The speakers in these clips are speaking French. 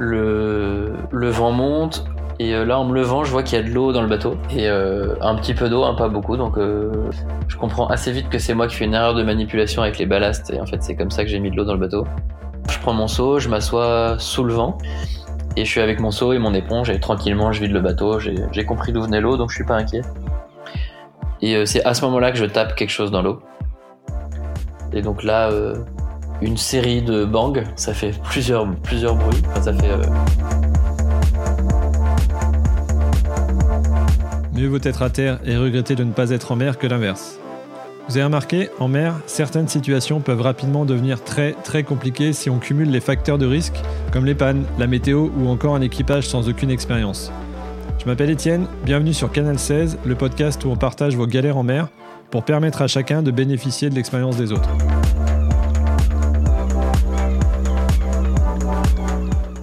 le, vent monte, et euh, là, en me levant, je vois qu'il y a de l'eau dans le bateau. Et euh, un petit peu d'eau, hein, pas beaucoup. Donc euh, je comprends assez vite que c'est moi qui fais une erreur de manipulation avec les ballasts. Et en fait, c'est comme ça que j'ai mis de l'eau dans le bateau. Je prends mon seau, je m'assois sous le vent. Et je suis avec mon seau et mon éponge. Et tranquillement, je vide le bateau. J'ai compris d'où venait l'eau, donc je suis pas inquiet. Et c'est à ce moment-là que je tape quelque chose dans l'eau. Et donc là, une série de bangs, ça fait plusieurs, plusieurs bruits. Enfin, ça fait. Mieux vaut être à terre et regretter de ne pas être en mer que l'inverse. Vous avez remarqué, en mer, certaines situations peuvent rapidement devenir très très compliquées si on cumule les facteurs de risque comme les pannes, la météo ou encore un équipage sans aucune expérience. Je m'appelle Étienne, bienvenue sur Canal 16, le podcast où on partage vos galères en mer pour permettre à chacun de bénéficier de l'expérience des autres.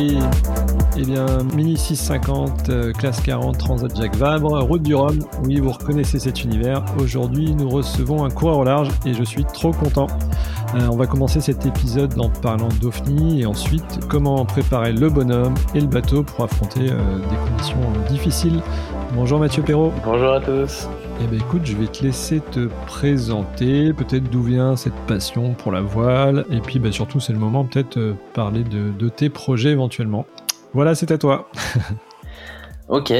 Allez, eh bien, Mini 650, euh, classe 40, Transat Jacques Vabre, route du Rhum. Oui, vous reconnaissez cet univers. Aujourd'hui, nous recevons un coureur au large et je suis trop content. Euh, on va commencer cet épisode en parlant d'OFNI et ensuite comment préparer le bonhomme et le bateau pour affronter euh, des conditions difficiles. Bonjour Mathieu Perrault. Bonjour à tous. Eh bien écoute, je vais te laisser te présenter, peut-être d'où vient cette passion pour la voile, et puis bah, surtout c'est le moment peut-être parler de, de, tes projets éventuellement. Voilà, c'est à toi. ok.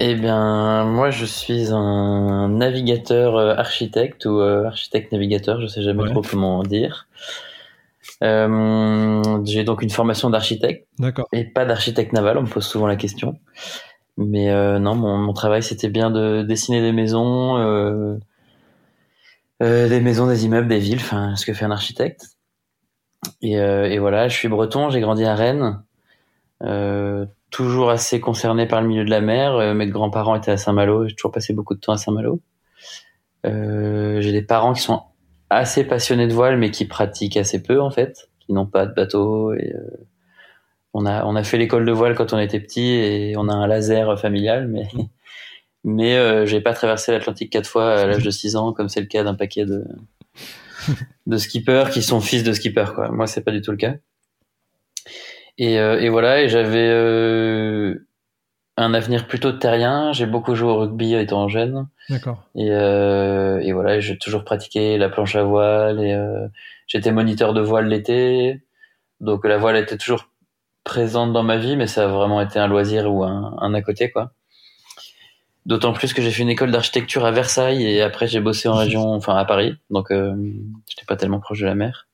Eh bien, moi, je suis un navigateur euh, architecte ou euh, architecte navigateur, je sais jamais trop comment dire. Euh, j'ai donc une formation d'architecte. D'accord. Et pas d'architecte naval, on me pose souvent la question. Mais non, mon, travail, c'était bien de dessiner des maisons, des maisons, des immeubles, des villes, enfin, ce que fait un architecte. Et, voilà, je suis breton, j'ai grandi à Rennes. Euh, toujours assez concerné par le milieu de la mer. Euh, mes grands-parents étaient à Saint-Malo. J'ai toujours passé beaucoup de temps à Saint-Malo. Euh, j'ai des parents qui sont assez passionnés de voile, mais qui pratiquent assez peu en fait, qui n'ont pas de bateau. On a on a fait l'école de voile quand on était petit et on a un laser familial, mais mais euh, j'ai pas traversé l'Atlantique quatre fois à l'âge de 6 ans, comme c'est le cas d'un paquet de de skippers qui sont fils de skippers quoi. Moi c'est pas du tout le cas. Et, euh, et voilà, et j'avais euh, un avenir plutôt terrien. J'ai beaucoup joué au rugby étant jeune. D'accord. Et, et voilà, j'ai toujours pratiqué la planche à voile et j'étais moniteur de voile l'été. Donc la voile était toujours présente dans ma vie, mais ça a vraiment été un loisir ou un, un à côté, quoi. D'autant plus que j'ai fait une école d'architecture à Versailles et après j'ai bossé en région, enfin à Paris, donc euh, j'étais pas tellement proche de la mer.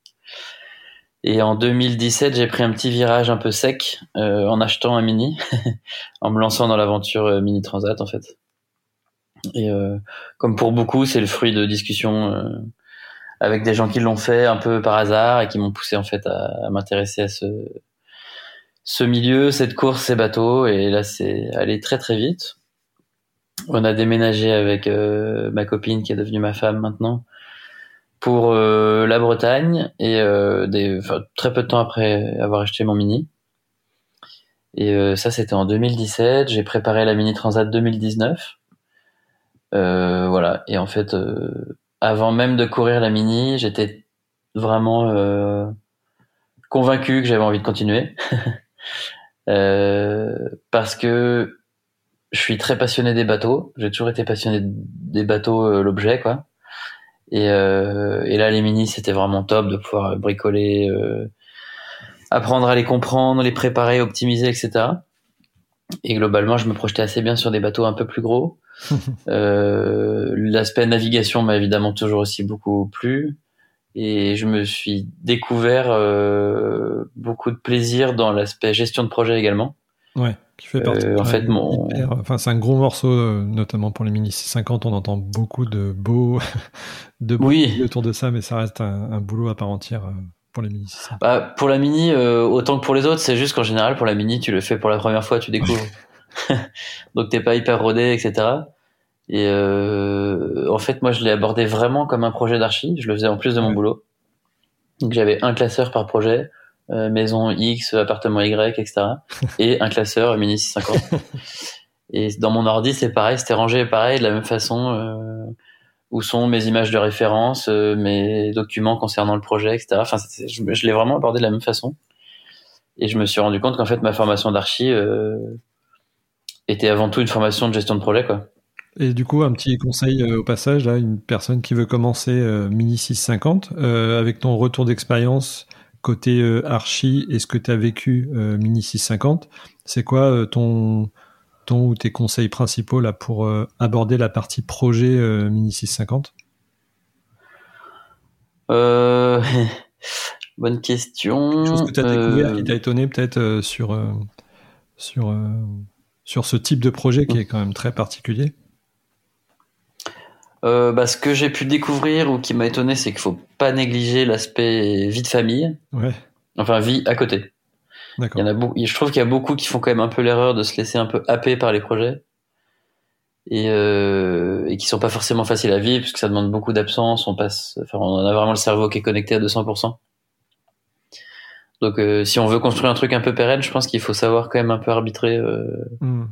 Et en 2017, j'ai pris un petit virage un peu sec euh, en achetant un Mini, en me lançant dans l'aventure euh, Mini Transat en fait. Et euh, comme pour beaucoup, c'est le fruit de discussions avec des gens qui l'ont fait un peu par hasard et qui m'ont poussé en fait à, à m'intéresser à ce ce milieu, cette course, ces bateaux. Et là, c'est allé très très vite. On a déménagé avec euh, ma copine qui est devenue ma femme maintenant pour euh, la Bretagne et euh, des, très peu de temps après avoir acheté mon Mini. Et euh, ça, c'était en 2017. J'ai préparé la Mini Transat 2019. voilà. Et en fait, avant même de courir la Mini, j'étais vraiment convaincu que j'avais envie de continuer. parce que je suis très passionné des bateaux. J'ai toujours été passionné des bateaux, l'objet, quoi. Et, euh, et là, les minis, c'était vraiment top de pouvoir bricoler, euh, apprendre à les comprendre, les préparer, optimiser, etc. Et globalement, je me projetais assez bien sur des bateaux un peu plus gros. euh, L'aspect navigation m'a évidemment toujours aussi beaucoup plu. Et je me suis découvert euh, beaucoup de plaisir dans l'aspect gestion de projet également. Ouais, qui fait partie. Euh, en fait, mon. enfin, c'est un gros morceau, euh, notamment pour les Mini 650. On entend beaucoup de beaux, de oui. autour de ça, mais ça reste un, un boulot à part entière. euh, pour la mini bah, Pour la mini, autant que pour les autres, c'est juste qu'en général, pour la mini, tu le fais pour la première fois, tu découvres. Donc t'es pas hyper rodé, etc. Et en fait, moi, je l'ai abordé vraiment comme un projet d'archi. Je le faisais en plus de mon boulot. Donc j'avais un classeur par projet, euh, maison X, appartement Y, etc. et un classeur Mini 650. et dans mon ordi, c'est pareil, c'était rangé pareil, de la même façon. Euh, où sont mes images de référence, euh, mes documents concernant le projet, etc. Enfin, je, je l'ai vraiment abordé de la même façon. Et je me suis rendu compte qu'en fait, ma formation d'archi était avant tout une formation de gestion de projet, quoi. Et du coup, un petit conseil euh, au passage, là, une personne qui veut commencer euh, Mini 650, euh, avec ton retour d'expérience côté archi et ce que tu as vécu Mini 650, c'est quoi ton, ton ou tes conseils principaux là pour aborder la partie projet Mini 650 Bonne question. Chose que tu as découvert qui t'a étonné peut-être sur, sur, sur ce type de projet qui est quand même très particulier? Euh, bah, ce que j'ai pu découvrir ou qui m'a étonné, c'est qu'il faut pas négliger l'aspect vie de famille. Ouais. Enfin, vie à côté. Il y en a beaucoup. Je trouve qu'il y a beaucoup qui font quand même un peu l'erreur de se laisser un peu happer par les projets et, euh, et qui sont pas forcément faciles à vivre parce que ça demande beaucoup d'absence. On passe, enfin, on a vraiment le cerveau qui est connecté à 200%. Donc, euh, si on veut construire un truc un peu pérenne, je pense qu'il faut savoir quand même un peu arbitrer. Euh, hmm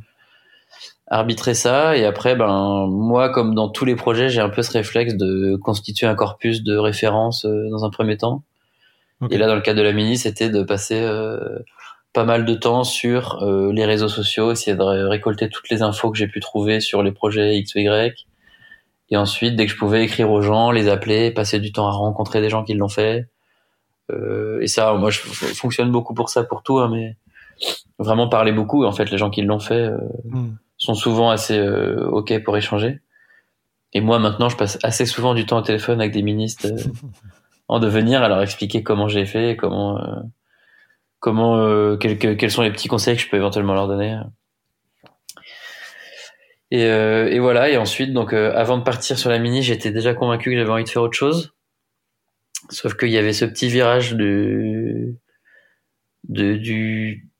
arbitrer ça. Et après ben moi comme dans tous les projets j'ai un peu ce réflexe de constituer un corpus de références euh, dans un premier temps. Et là dans le cas de la mini c'était de passer euh, pas mal de temps sur euh, les réseaux sociaux essayer de récolter toutes les infos que j'ai pu trouver sur les projets X ou Y. Et ensuite dès que je pouvais écrire aux gens les appeler passer du temps à rencontrer des gens qui l'ont fait. Et ça moi je, fonctionne beaucoup pour ça pour tout hein, mais vraiment parler beaucoup en fait les gens qui l'ont fait hmm sont souvent assez euh, ok pour échanger. Et moi maintenant, je passe assez souvent du temps au téléphone avec des ministres euh, en devenir, à leur expliquer comment j'ai fait, comment euh, comment quels, quels sont les petits conseils que je peux éventuellement leur donner. Et, et voilà. Et ensuite, donc avant de partir sur la mini, j'étais déjà convaincu que j'avais envie de faire autre chose. Sauf qu'il y avait ce petit virage de, de du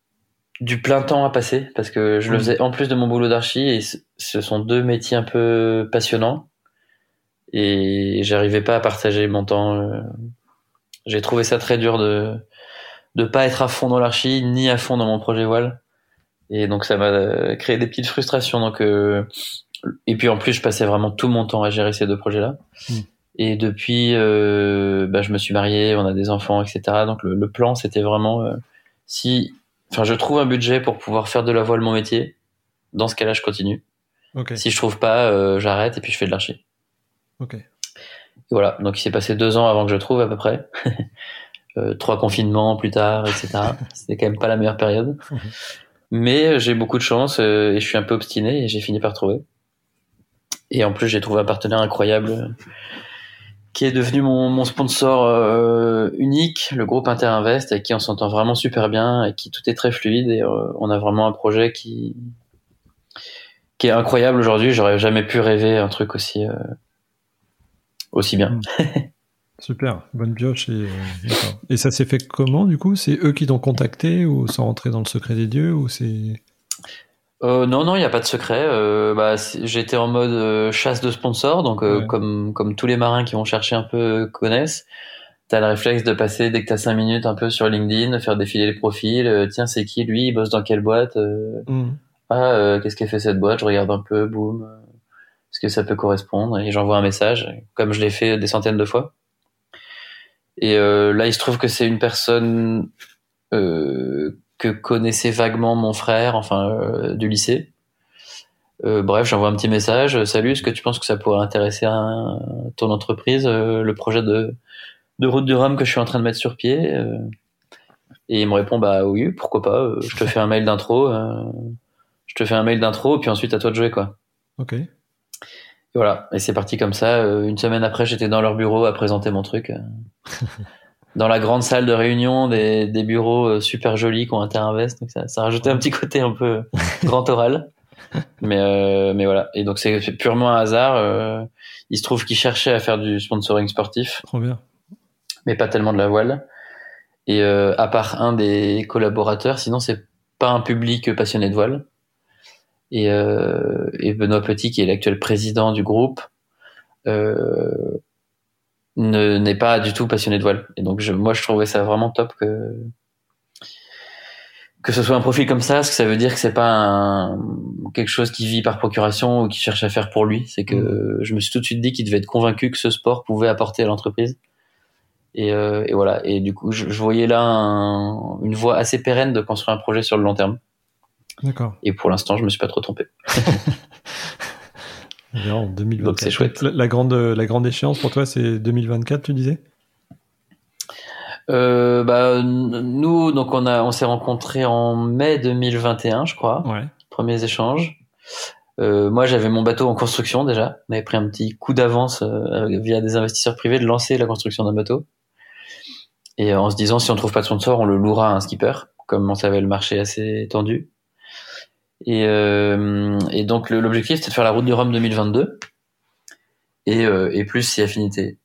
du plein temps à passer parce que je le faisais en plus de mon boulot d'archi et ce sont deux métiers un peu passionnants et j'arrivais pas à partager mon temps. Euh. J'ai trouvé ça très dur de de pas être à fond dans l'archi ni à fond dans mon projet voile et donc ça m'a créé des petites frustrations donc euh, et puis en plus je passais vraiment tout mon temps à gérer ces deux projets là. Hmm. Et depuis, euh, bah, je me suis marié, on a des enfants, etc. Donc le, le plan, c'était vraiment si Enfin, je trouve un budget pour pouvoir faire de la voile mon métier. Dans ce cas-là, je continue. Si je trouve pas, euh, j'arrête et puis je fais de l'archi. Ok. voilà. Donc, il s'est passé deux ans avant que je trouve à peu près. euh, trois confinements plus tard, etc. C'était quand même pas la meilleure période. Mais euh, j'ai beaucoup de chance euh, et je suis un peu obstiné et j'ai fini par trouver. Et en plus, j'ai trouvé un partenaire incroyable qui est devenu mon, mon sponsor euh, unique, le groupe Interinvest, avec qui on s'entend vraiment super bien, et qui tout est très fluide, et euh, on a vraiment un projet qui qui est incroyable aujourd'hui. J'aurais jamais pu rêver un truc aussi euh, aussi bien. Super, bonne pioche. Et, et ça s'est fait comment du coup? C'est eux qui t'ont contacté ou sans rentrer dans le secret des dieux ou c'est euh, non, non, il n'y a pas de secret. Euh, bah, j'étais en mode euh, chasse de sponsors, donc euh, comme comme tous les marins qui vont chercher un peu connaissent, t'as le réflexe de passer dès que t'as cinq minutes un peu sur LinkedIn, faire défiler les profils. tiens, c'est qui lui Il bosse dans quelle boîte mm. Ah, qu'est-ce qu'elle fait cette boîte? Je regarde un peu, boum. Est-ce que ça peut correspondre? Et j'envoie un message, comme je l'ai fait des centaines de fois. Et là, il se trouve que c'est une personne que connaissait vaguement mon frère, enfin euh, du lycée. Euh, bref, j'envoie un petit message. Salut, est-ce que tu penses que ça pourrait intéresser un, ton entreprise, euh, le projet de, de route du Rhum que je suis en train de mettre sur pied Et il me répond bah oui, pourquoi pas. je te fais un mail d'intro. je te fais un mail d'intro, puis ensuite à toi de jouer quoi. Ok. Et voilà, et c'est parti comme ça. une semaine après, j'étais dans leur bureau à présenter mon truc. dans la grande salle de réunion des, des bureaux euh, super jolis qui ont Interinvest. Donc ça, ça rajoutait un petit côté un peu grand oral. Mais, euh, mais voilà. Et donc c'est purement un hasard. Euh, il se trouve qu'il cherchait à faire du sponsoring sportif. Trop bien. Mais pas tellement de la voile. Et à part un des collaborateurs, sinon c'est pas un public passionné de voile. Et, et Benoît Petit, qui est l'actuel président du groupe, n'est pas du tout passionné de voile. Et donc je, moi je trouvais ça vraiment top que que ce soit un profil comme ça, parce que ça veut dire que c'est pas un, quelque chose qui vit par procuration ou qui cherche à faire pour lui. C'est que mmh. je me suis tout de suite dit qu'il devait être convaincu que ce sport pouvait apporter à l'entreprise. Et, euh, et, voilà. Et du coup, je, je voyais là une voie assez pérenne de construire un projet sur le long terme. D'accord. Et pour l'instant, je me suis pas trop trompé. en 2024. Donc c'est chouette. La, grande, la grande échéance pour toi, c'est 2024, tu disais? Euh, bah, nous, donc on a, on s'est rencontrés en mai 2021, je crois. Ouais. Premiers échanges. Euh, moi, j'avais mon bateau en construction déjà. On avait pris un petit coup d'avance euh, via des investisseurs privés de lancer la construction d'un bateau. Et en se disant, si on trouve pas de sponsor, on le louera à un skipper, comme on savait le marché assez tendu. Et, euh, et donc l'objectif, c'était de faire la route du Rhum 2022 et, euh, et plus si affinité.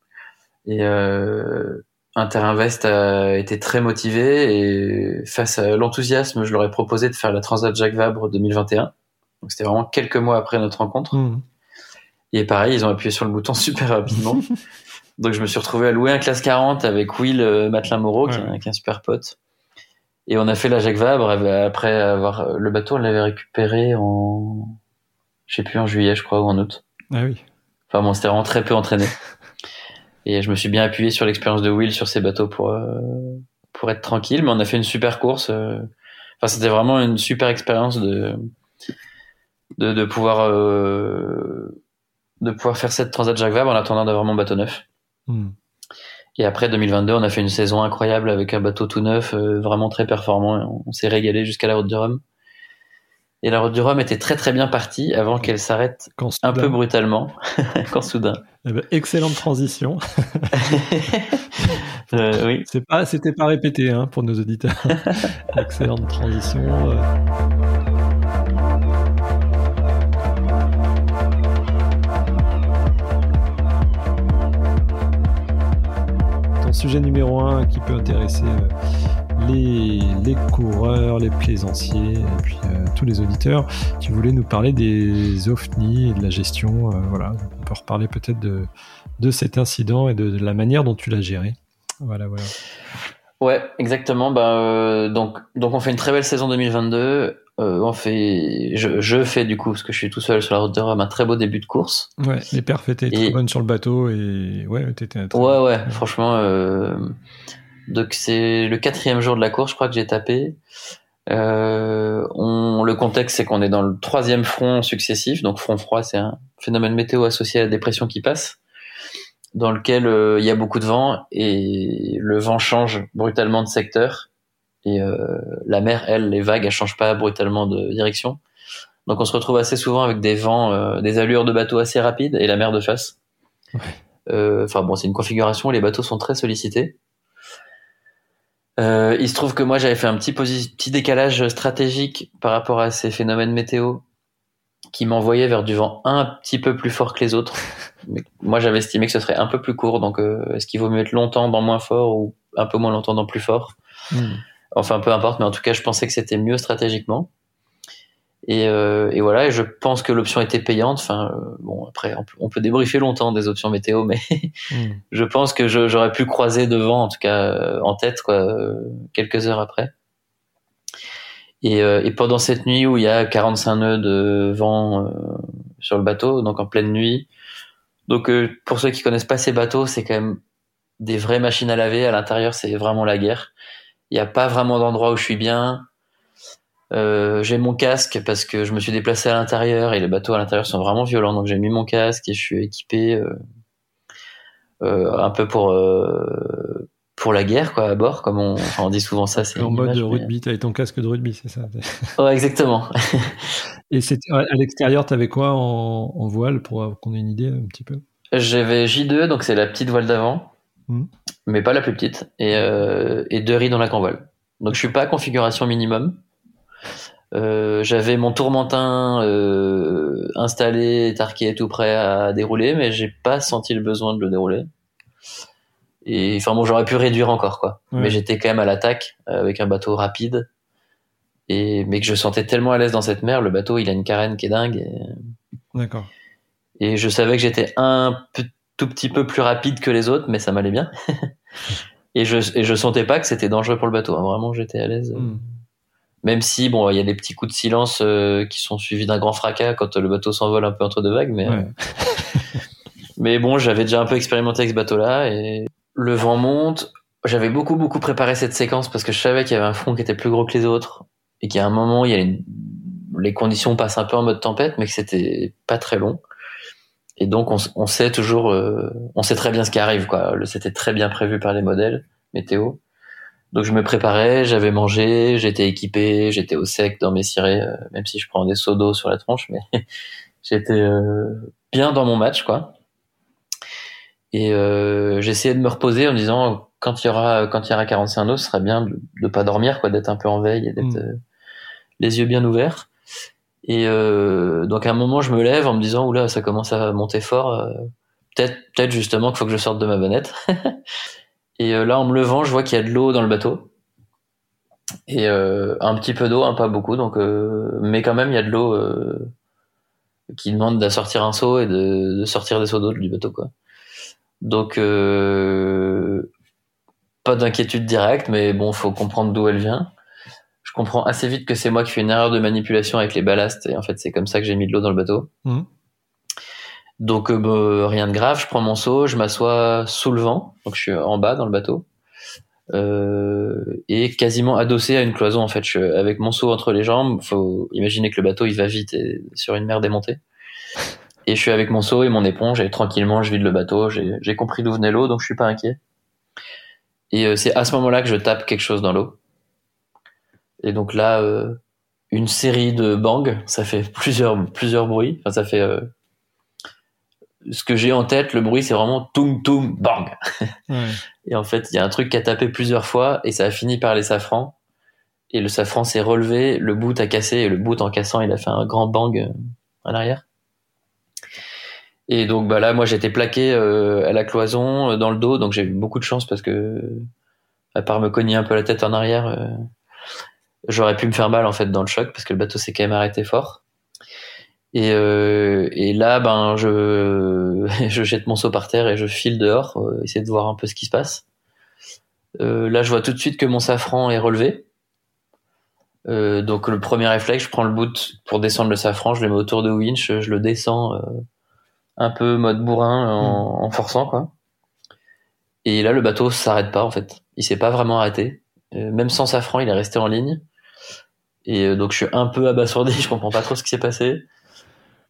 Et euh, Interinvest a été très motivé et face à l'enthousiasme, je leur ai proposé de faire la Transat Jacques Vabre 2021. Donc c'était vraiment quelques mois après notre rencontre. Mmh. Et pareil, ils ont appuyé sur le bouton super rapidement. Donc je me suis retrouvé à louer un classe 40 avec Will euh, Matelin Moreau, qui, est, qui, est un super pote. Et on a fait la Jacques Vabre après avoir le bateau, on l'avait récupéré en, je sais plus en juillet, je crois, ou en août. Ah oui. Enfin bon, c'était vraiment très peu entraîné. Et je me suis bien appuyé sur l'expérience de Will sur ces bateaux pour euh, pour être tranquille. Mais on a fait une super course. Euh. Enfin, c'était vraiment une super expérience de de, de pouvoir euh, de pouvoir faire cette transat Jacques Vabre en attendant d'avoir mon bateau neuf. Hmm. Et après 2022, on a fait une saison incroyable avec un bateau tout neuf, vraiment très performant. On, s'est régalé jusqu'à la route du Rhum. Et la route du Rhum était très très bien partie avant qu'elle s'arrête un peu brutalement, quand soudain. Eh ben, excellente transition. euh, oui. C'est pas, c'était pas répété hein, pour nos auditeurs. excellente transition. Euh. Sujet numéro un qui peut intéresser euh, les, coureurs, les plaisanciers et puis euh, tous les auditeurs. Tu voulais nous parler des OFNI et de la gestion. Euh, voilà, on peut reparler peut-être de, de cet incident et de, la manière dont tu l'as géré. Voilà, voilà. Ouais, exactement. Bah, donc, donc on fait une très belle saison 2022. On fait, je, je, fais du coup parce que je suis tout seul sur la route de Rome un très beau début de course. Ouais, les perfs étaient très bonnes sur le bateau et ouais, t'étais. Ouais, ouais, franchement. Donc c'est le quatrième jour de la course, je crois que j'ai tapé. Euh, on, le contexte, c'est qu'on est dans le troisième front successif. Donc front froid, c'est un phénomène météo associé à la dépression qui passe, dans lequel euh, il y a beaucoup de vent et le vent change brutalement de secteur. Et euh, la mer, elle, les vagues, elles changent pas brutalement de direction. Donc on se retrouve assez souvent avec des vents, euh, des allures de bateau assez rapides et la mer de face. Euh, enfin bon, c'est une configuration où les bateaux sont très sollicités. Euh, il se trouve que moi j'avais fait un petit, petit décalage stratégique par rapport à ces phénomènes météo qui m'envoyaient vers du vent un petit peu plus fort que les autres. Mais moi j'avais estimé que ce serait un peu plus court, donc euh, est-ce qu'il vaut mieux être longtemps dans moins fort ou un peu moins longtemps dans plus fort? Hmm. Enfin peu importe, mais en tout cas je pensais que c'était mieux stratégiquement. Et, euh, et, voilà, et je pense que l'option était payante. Enfin, euh, bon, après, on peut, débriefer longtemps des options météo, mais hmm. je pense que j'aurais pu croiser devant, en tout cas euh, en tête, quoi, quelques heures après. Et, et, pendant cette nuit où il y a 45 nœuds de vent sur le bateau, donc en pleine nuit. Donc pour ceux qui connaissent pas ces bateaux, c'est quand même des vraies machines à laver. À l'intérieur, c'est vraiment la guerre. Il n'y a pas vraiment d'endroit où je suis bien. Euh, j'ai mon casque parce que je me suis déplacé à l'intérieur et les bateaux à l'intérieur sont vraiment violents. Donc j'ai mis mon casque et je suis équipé euh, euh, un peu pour pour la guerre quoi à bord, comme on, enfin, on dit souvent ça. C'est en mode rugby, mais... t'avais ton casque de rugby, c'est ça Ouais, exactement. et à l'extérieur, t'avais quoi en, en, voile pour qu'on ait une idée un petit peu? J'avais J2, donc c'est la petite voile d'avant, mmh. mais pas la plus petite, et, et deux riz dans la grand voile. Donc je suis pas à configuration minimum. Euh, j'avais mon tourmentin euh, installé, tarqué, tout prêt à dérouler, mais j'ai pas senti le besoin de le dérouler. Et enfin bon, j'aurais pu réduire encore quoi. Mais j'étais quand même à l'attaque avec un bateau rapide. Et mais que je sentais tellement à l'aise dans cette mer, le bateau il a une carène qui est dingue. D'accord. Et je savais que j'étais un tout petit peu plus rapide que les autres, mais ça m'allait bien. et je et je sentais pas que c'était dangereux pour le bateau. Hein. Vraiment, j'étais à l'aise. Hmm. Même si bon, il y a des petits coups de silence euh, qui sont suivis d'un grand fracas quand le bateau s'envole un peu entre deux vagues, mais mais bon, j'avais déjà un peu expérimenté avec ce bateau-là et le vent monte. J'avais beaucoup beaucoup préparé cette séquence parce que je savais qu'il y avait un front qui était plus gros que les autres et a un moment, il y a les conditions passent un peu en mode tempête, mais que c'était pas très long. Et donc on, sait toujours, euh, on sait très bien ce qui arrive quoi. C'était très bien prévu par les modèles météo. Donc je me préparais, j'avais mangé, j'étais équipé, j'étais au sec dans mes cirés, euh, même si je prends des seaux d'eau sur la tronche, mais j'étais euh, bien dans mon match quoi. Et euh, j'essayais de me reposer en me disant quand il y aura quand il y aura 45 nœuds, ce serait bien de, de pas dormir quoi, d'être un peu en veille et d'être mm. les yeux bien ouverts. Et donc à un moment je me lève en me disant oula ça commence à monter fort, peut-être peut-être justement qu'il faut que je sorte de ma bonnette. Et euh, là, en me levant, je vois qu'il y a de l'eau dans le bateau. Et euh, un petit peu d'eau, hein, pas beaucoup, donc, euh, mais quand même, il y a de l'eau qui demande de sortir un seau et de, de sortir des seaux d'eau du bateau, quoi. Donc, pas d'inquiétude directe, mais bon, faut comprendre d'où elle vient. Je comprends assez vite que c'est moi qui fais une erreur de manipulation avec les ballasts, et en fait, c'est comme ça que j'ai mis de l'eau dans le bateau. Mmh. Donc euh, bah, rien de grave, je prends mon seau, je m'assois sous le vent, donc je suis en bas dans le bateau, euh, et quasiment adossé à une cloison en fait. Je, avec mon seau entre les jambes, faut imaginer que le bateau il va vite et sur une mer démontée. Et je suis avec mon seau et mon éponge et tranquillement je vide le bateau. J'ai compris d'où venait l'eau, donc je suis pas inquiet. Et euh, c'est à ce moment-là que je tape quelque chose dans l'eau. Et donc là, euh, une série de bangs, ça fait plusieurs plusieurs bruits. Enfin, ça fait euh, ce que j'ai en tête, le bruit, c'est vraiment toum toum bang. Et en fait, il y a un truc qui a tapé plusieurs fois et ça a fini par les safrans. Et le safran s'est relevé, le bout a cassé et le bout en cassant, il a fait un grand bang euh, à l'arrière. Et donc bah là, moi j'étais plaqué euh, à la cloison dans le dos, donc j'ai eu beaucoup de chance parce que à part me cogner un peu la tête en arrière, j'aurais pu me faire mal en fait dans le choc parce que le bateau s'est quand même arrêté fort. Et, euh, et là, ben, je, je jette mon seau par terre et je file dehors, euh, essayer de voir un peu ce qui se passe. Euh, là, je vois tout de suite que mon safran est relevé. Euh, donc le premier réflexe, je prends le bout pour descendre le safran, je le mets autour de winch, je le descends euh, un peu mode bourrin en, hmm. en, forçant quoi. Et là, le bateau s'arrête pas en fait. Il s'est pas vraiment arrêté. Euh, même sans safran, il est resté en ligne. Et donc je suis un peu abasourdi, je comprends pas trop ce qui s'est passé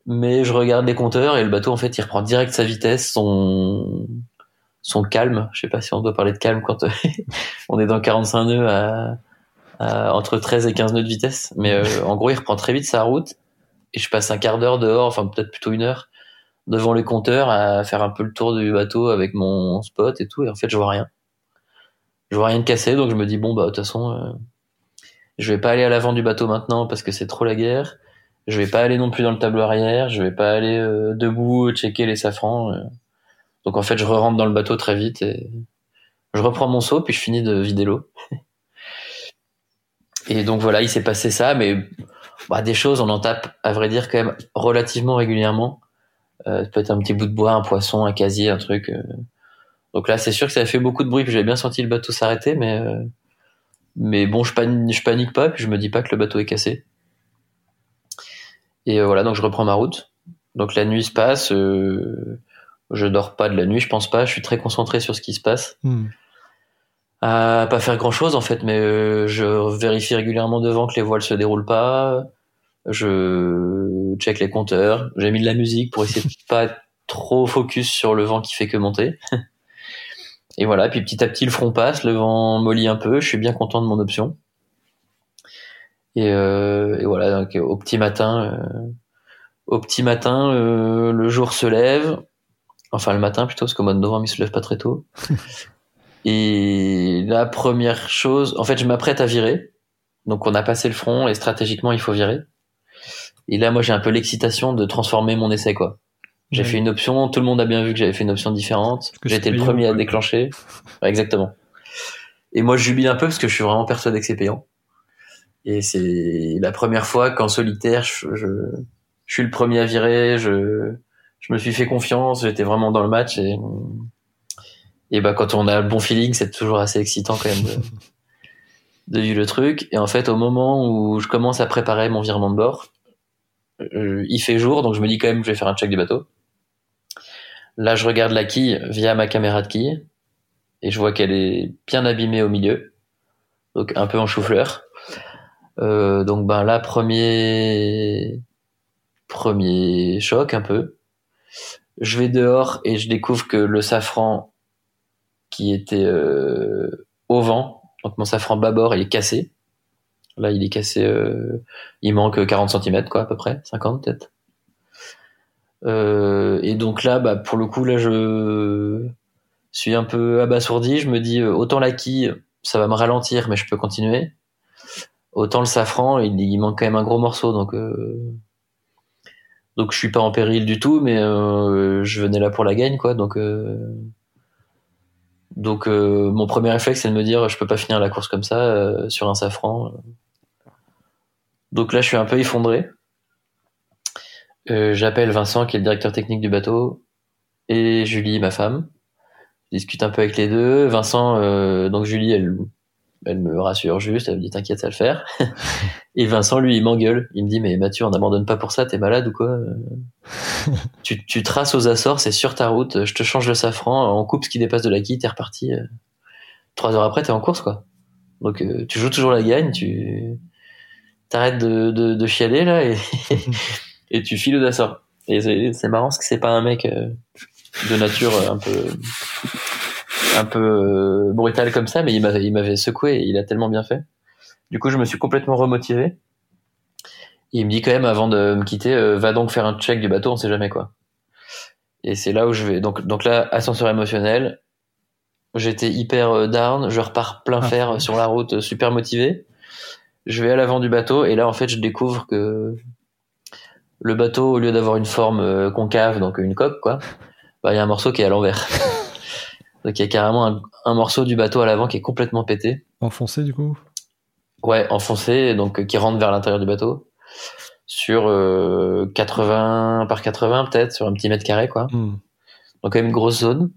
mais je regarde les compteurs et le bateau en fait il reprend direct sa vitesse, son son calme. Je sais pas si on doit parler de calme quand on est dans 45 nœuds à, entre 13 et 15 nœuds de vitesse, mais euh, en gros il reprend très vite sa route et je passe un quart d'heure dehors, enfin peut-être plutôt une heure devant les compteurs à faire un peu le tour du bateau avec mon spot et tout et en fait je vois rien. Je vois rien de cassé donc je me dis bon bah de toute façon euh, je vais pas aller à l'avant du bateau maintenant parce que c'est trop la guerre je vais pas aller non plus dans le tableau arrière, je vais pas aller euh, debout checker les safrans. Euh. Donc en fait, je re rentre dans le bateau très vite et je reprends mon seau puis je finis de vider l'eau. et donc voilà, il s'est passé ça, mais bah, des choses, on en tape à vrai dire quand même relativement régulièrement. Euh, peut être un petit bout de bois, un poisson, un casier, un truc. Euh. Donc là, c'est sûr que ça a fait beaucoup de bruit, puis j'avais bien senti le bateau s'arrêter, mais mais bon, je panique, je panique pas, puis je me dis pas que le bateau est cassé. Et euh, voilà, donc je reprends ma route. Donc la nuit se passe. Euh, je dors pas de la nuit, je pense pas. Je suis très concentré sur ce qui se passe. Hmm. À pas faire grand chose en fait, mais euh, je vérifie régulièrement devant que les voiles se déroulent pas. Je check les compteurs. J'ai mis de la musique pour essayer de pas être trop focus sur le vent qui fait que monter. Et voilà, puis petit à petit le front passe, le vent mollit un peu, je suis bien content de mon option. Et, euh, et voilà, donc, au petit matin, euh, au petit matin, euh, le jour se lève. Enfin, le matin plutôt, parce qu'au mois de novembre, il se lève pas très tôt. et la première chose, en fait, je m'apprête à virer. Donc, on a passé le front et stratégiquement, il faut virer. Et là, moi, j'ai un peu l'excitation de transformer mon essai, quoi. J'ai Ouais. fait une option, tout le monde a bien vu que j'avais fait une option différente. été le premier à déclencher. Ouais, exactement. Et moi, je jubile un peu parce que je suis vraiment persuadé que c'est payant. Et c'est la première fois qu'en solitaire, je, je, je suis le premier à virer, je, je me suis fait confiance, j'étais vraiment dans le match et, et bah, quand on a le bon feeling, c'est toujours assez excitant quand même de, de vivre le truc. Et en fait, au moment où je commence à préparer mon virement de bord, euh, il fait jour, donc je me dis quand même que je vais faire un check du bateau. Là, je regarde la quille via ma caméra de quille et je vois qu'elle est bien abîmée au milieu, donc un peu en chou-fleur. Euh, donc ben là, premier premier choc un peu. Je vais dehors et je découvre que le safran qui était euh, au vent, donc mon safran bâbord, il est cassé. Là, il est cassé, euh, il manque 40 cm quoi à peu près, 50 peut-être. Euh, et donc là, bah, pour le coup, là, je suis un peu abasourdi. Je me dis, euh, autant la quille, ça va me ralentir, mais je peux continuer. Autant le safran, il, manque quand même un gros morceau, donc euh, donc je suis pas en péril du tout, mais euh, je venais là pour la gagne, quoi. Donc euh, donc mon premier réflexe, c'est de me dire, je peux pas finir la course comme ça sur un safran. Donc là, je suis un peu effondré. Euh, J'appelle Vincent, qui est le directeur technique du bateau, et Julie, ma femme. Je discute un peu avec les deux. Vincent, euh, donc Julie, elle, elle me rassure juste, elle me dit t'inquiète, ça va le faire. et Vincent, lui, il m'engueule. Il me dit mais Mathieu, on n'abandonne pas pour ça, t'es malade ou quoi? Tu, tu traces aux Açores, c'est sur ta route, je te change le safran, on coupe ce qui dépasse de la quille, t'es reparti. euh, Trois heures après, t'es en course, quoi. Donc euh, tu joues toujours la gagne, tu t'arrêtes de, de, de chialer là et, et tu files aux Açores. Et c'est marrant parce que c'est pas un mec euh, de nature euh, un peu un peu euh, brutal comme ça, mais il m'avait il m'avait secoué et il a tellement bien fait. Du coup, je me suis complètement remotivé. Et il me dit quand même avant de me quitter, va donc faire un check du bateau, on sait jamais quoi. Et c'est là où je vais. Donc donc là, ascenseur émotionnel. J'étais hyper down, je repars plein Ah. fer sur la route, super motivé. Je vais à l'avant du bateau et là en fait je découvre que le bateau au lieu d'avoir une forme euh, concave, donc une coque quoi, bah il y a un morceau qui est à l'envers. donc il y a carrément un, un morceau du bateau à l'avant qui est complètement pété. Enfoncé du coup? Ouais, enfoncé, donc euh, qui rentre vers l'intérieur du bateau sur euh, 80 par 80 peut-être, sur un petit mètre carré quoi. Hmm. Donc quand même une grosse zone.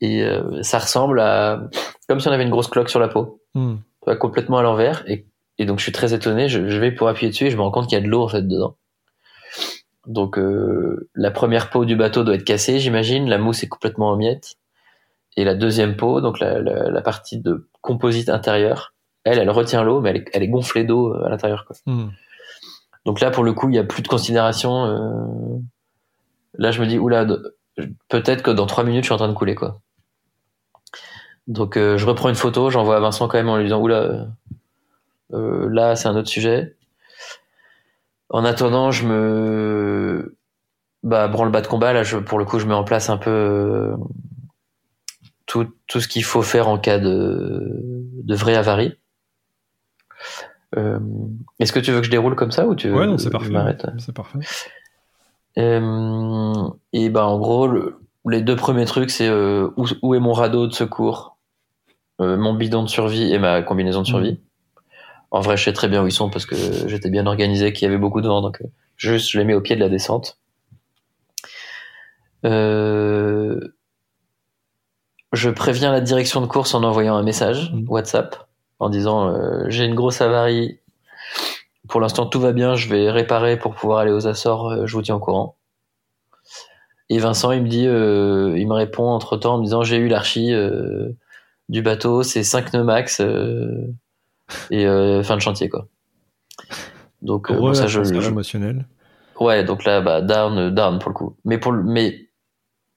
Et euh, ça ressemble à comme si on avait une grosse cloque sur la peau. Tu vois, complètement à l'envers. Et, et donc je suis très étonné. Je, je vais pour appuyer dessus et je me rends compte qu'il y a de l'eau en fait dedans. Donc euh, la première peau du bateau doit être cassée, j'imagine. La mousse est complètement en miettes. Et la deuxième peau, donc la, la, la partie de composite intérieur, elle, elle retient l'eau, mais elle est, elle est gonflée d'eau euh, à l'intérieur. Hmm. Donc là, pour le coup, il y a plus de considération. euh, Là, je me dis, oula, peut-être que dans trois minutes, je suis en train de couler, quoi. Donc, euh, je reprends une photo, j'envoie à Vincent quand même en lui disant, oula, là, c'est un autre sujet. En attendant, je me, bah, branle bas de combat. Là, je, pour le coup, je mets en place un peu euh, tout, tout ce qu'il faut faire en cas de, de vraie avarie. Euh, Est-ce que tu veux que je déroule comme ça ou tu veux Ouais, non, c'est que parfait. je m'arrête C'est parfait. Euh, et ben en gros, le- les deux premiers trucs, c'est euh, où, où est mon radeau de secours, mon bidon de survie et ma combinaison de survie. En vrai, je sais très bien où ils sont parce que j'étais bien organisé, qu'il y avait beaucoup de vent, donc euh, juste je les mets au pied de la descente. Euh, je préviens la direction de course en envoyant un message Mhm. WhatsApp en disant euh, j'ai une grosse avarie. Pour l'instant, tout va bien. Je vais réparer pour pouvoir aller aux Açores. Je vous tiens au courant. Et Vincent, il me dit, euh, il me répond entre temps en me disant j'ai eu l'archi euh, du bateau, c'est 5 nœuds max euh, et euh, fin de chantier quoi. Donc euh, bon, ça je, je- émotionnel. ouais donc là bah down euh, down pour le coup. Mais pour le- mais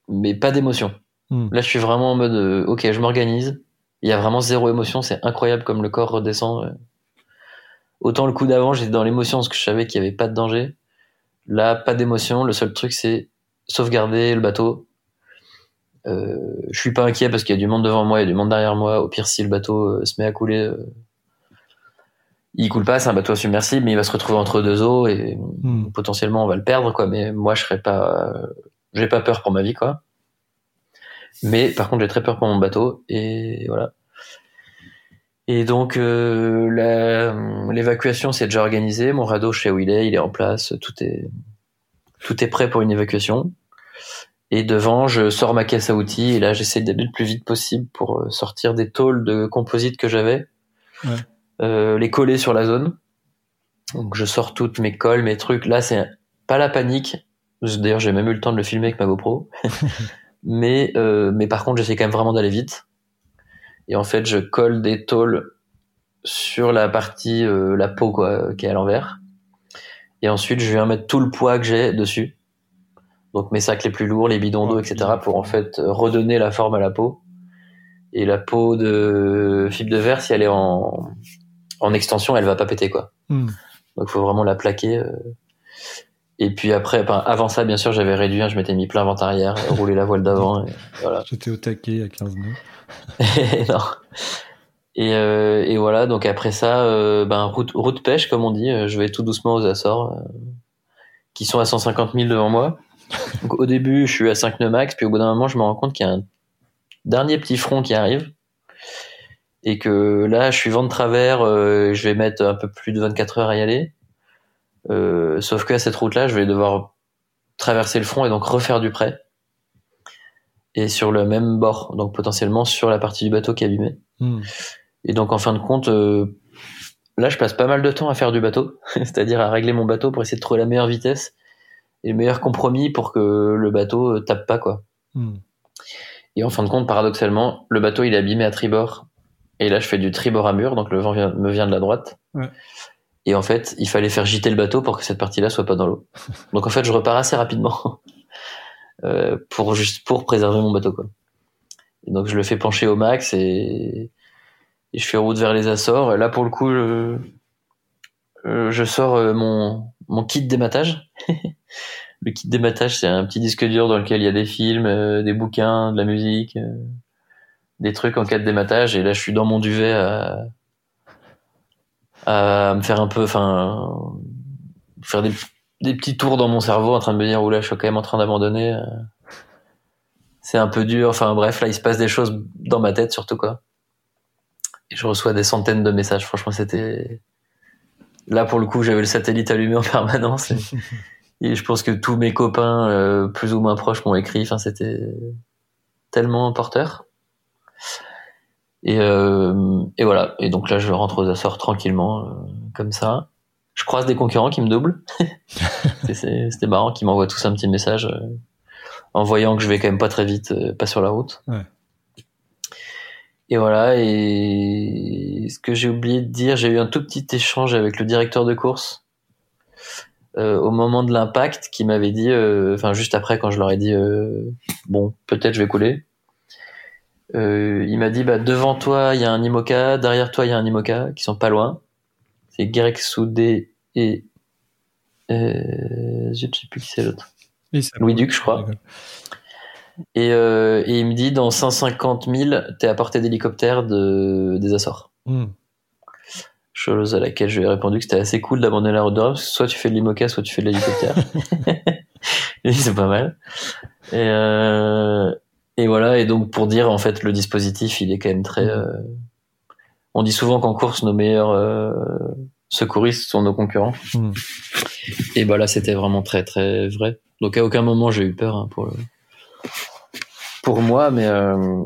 mais pas d'émotion. Hmm. Là je suis vraiment en mode ok je m'organise. Il y a vraiment zéro émotion, c'est incroyable comme le corps redescend. Autant le coup d'avant j'étais dans l'émotion parce que je savais qu'il y avait pas de danger. Là pas d'émotion, le seul truc c'est sauvegarder le bateau. Euh, je suis pas inquiet parce qu'il y a du monde devant moi, il y a du monde derrière moi. Au pire, si le bateau se met à couler, il coule pas, c'est un bateau submersible, mais il va se retrouver entre deux eaux et Hmm. potentiellement on va le perdre, quoi. Mais moi, je serais pas, j'ai pas peur pour ma vie, quoi. Mais par contre, j'ai très peur pour mon bateau, et voilà. Et donc, euh, l'évacuation, c'est déjà organisé. Mon radeau, je sais où il est, il est en place, tout est, tout est prêt pour une évacuation. Et devant, je sors ma caisse à outils, et là, j'essaie d'aller le plus vite possible pour euh, sortir des tôles de composite que j'avais, Ouais. Euh, les coller sur la zone. Donc, je sors toutes mes colles, mes trucs. Là, c'est pas la panique. D'ailleurs, j'ai même eu le temps de le filmer avec ma GoPro. mais, euh, mais par contre, j'essaie quand même vraiment d'aller vite. Et en fait, je colle des tôles sur la partie, euh, la peau, quoi, qui est à l'envers. Et ensuite, je viens mettre tout le poids que j'ai dessus. Donc, mes sacs les plus lourds, les bidons d'eau, etc., pour en fait redonner la forme à la peau. Et la peau de fibre de verre, si elle est en, en extension, elle va pas péter, quoi. Hmm. Donc, faut vraiment la plaquer. euh. Et puis après, enfin, avant ça, bien sûr, j'avais réduit, hein, je m'étais mis plein vent arrière, roulé la voile d'avant, voilà. J'étais au taquet à 15 nœuds. non. Et, euh, et voilà, donc après ça, euh, ben, route, route pêche, comme on dit, euh, je vais tout doucement aux Açores, euh, qui sont à 150 000 devant moi. Donc, au début, je suis à 5 nœuds max, puis au bout d'un moment, je me rends compte qu'il y a un dernier petit front qui arrive. Et que là, je suis vent de travers, euh, je vais mettre un peu plus de 24 heures à y aller. Euh, sauf qu'à cette route-là, je vais devoir traverser le front et donc refaire du prêt. Et sur le même bord, donc potentiellement sur la partie du bateau qui est abîmée. Hmm. Et donc en fin de compte, euh, là je passe pas mal de temps à faire du bateau, c'est-à-dire à régler mon bateau pour essayer de trouver la meilleure vitesse et le meilleur compromis pour que le bateau euh, tape pas quoi. Hmm. Et en fin de compte, paradoxalement, le bateau il est abîmé à tribord et là je fais du tribord à mur, donc le vent vient- me vient de la droite. Ouais. Et en fait, il fallait faire gîter le bateau pour que cette partie-là soit pas dans l'eau. Donc en fait, je repars assez rapidement euh, pour juste pour préserver mon bateau quoi. Et donc je le fais pencher au max et, et je fais route vers les Açores. Là pour le coup, je, euh, je sors euh, mon mon kit d'ématage. le kit d'ématage, c'est un petit disque dur dans lequel il y a des films, euh, des bouquins, de la musique, euh, des trucs en cas de dématage. Et là, je suis dans mon duvet à, à me faire un peu, enfin, faire des, des petits tours dans mon cerveau en train de me dire, oula, je suis quand même en train d'abandonner. euh. C'est un peu dur. Enfin, bref, là, il se passe des choses dans ma tête, surtout, quoi. Et je reçois des centaines de messages. Franchement, c'était, là, pour le coup, j'avais le satellite allumé en permanence. Et, et je pense que tous mes copains, euh, plus ou moins proches, m'ont écrit. Enfin, c'était tellement porteur. Et, euh, et voilà. Et donc là, je rentre aux Açores tranquillement, euh, comme ça. Je croise des concurrents qui me doublent. C'était marrant qu'ils m'envoient tous un petit message euh, en voyant que je vais quand même pas très vite, pas sur la route. Ouais. Et voilà. Et ce que j'ai oublié de dire, j'ai eu un tout petit échange avec le directeur de course euh, au moment de l'impact qui m'avait dit, euh, enfin juste après quand je leur ai dit, euh, bon, peut-être je vais couler. Euh, il m'a dit bah devant toi il y a un IMOCA, derrière toi il y a un IMOCA qui sont pas loin. C'est Guerec Soudé et euh, je sais plus qui c'est l'autre. Louis Duc je crois. Et, euh, et il me dit dans 150 000 t'es à portée d'hélicoptère de, des Açores. Hmm. Chose à laquelle je lui ai répondu que c'était assez cool d'abandonner la route de Rome, parce que soit tu fais de l'IMOCA, soit tu fais de l'hélicoptère. c'est pas mal. Et, euh, et voilà, et donc pour dire, en fait, le dispositif, il est quand même très... euh, on dit souvent qu'en course, nos meilleurs euh, secouristes sont nos concurrents. Hmm. Et bah là, c'était vraiment très très vrai. Donc à aucun moment, j'ai eu peur hein, pour, le- pour moi, mais... euh,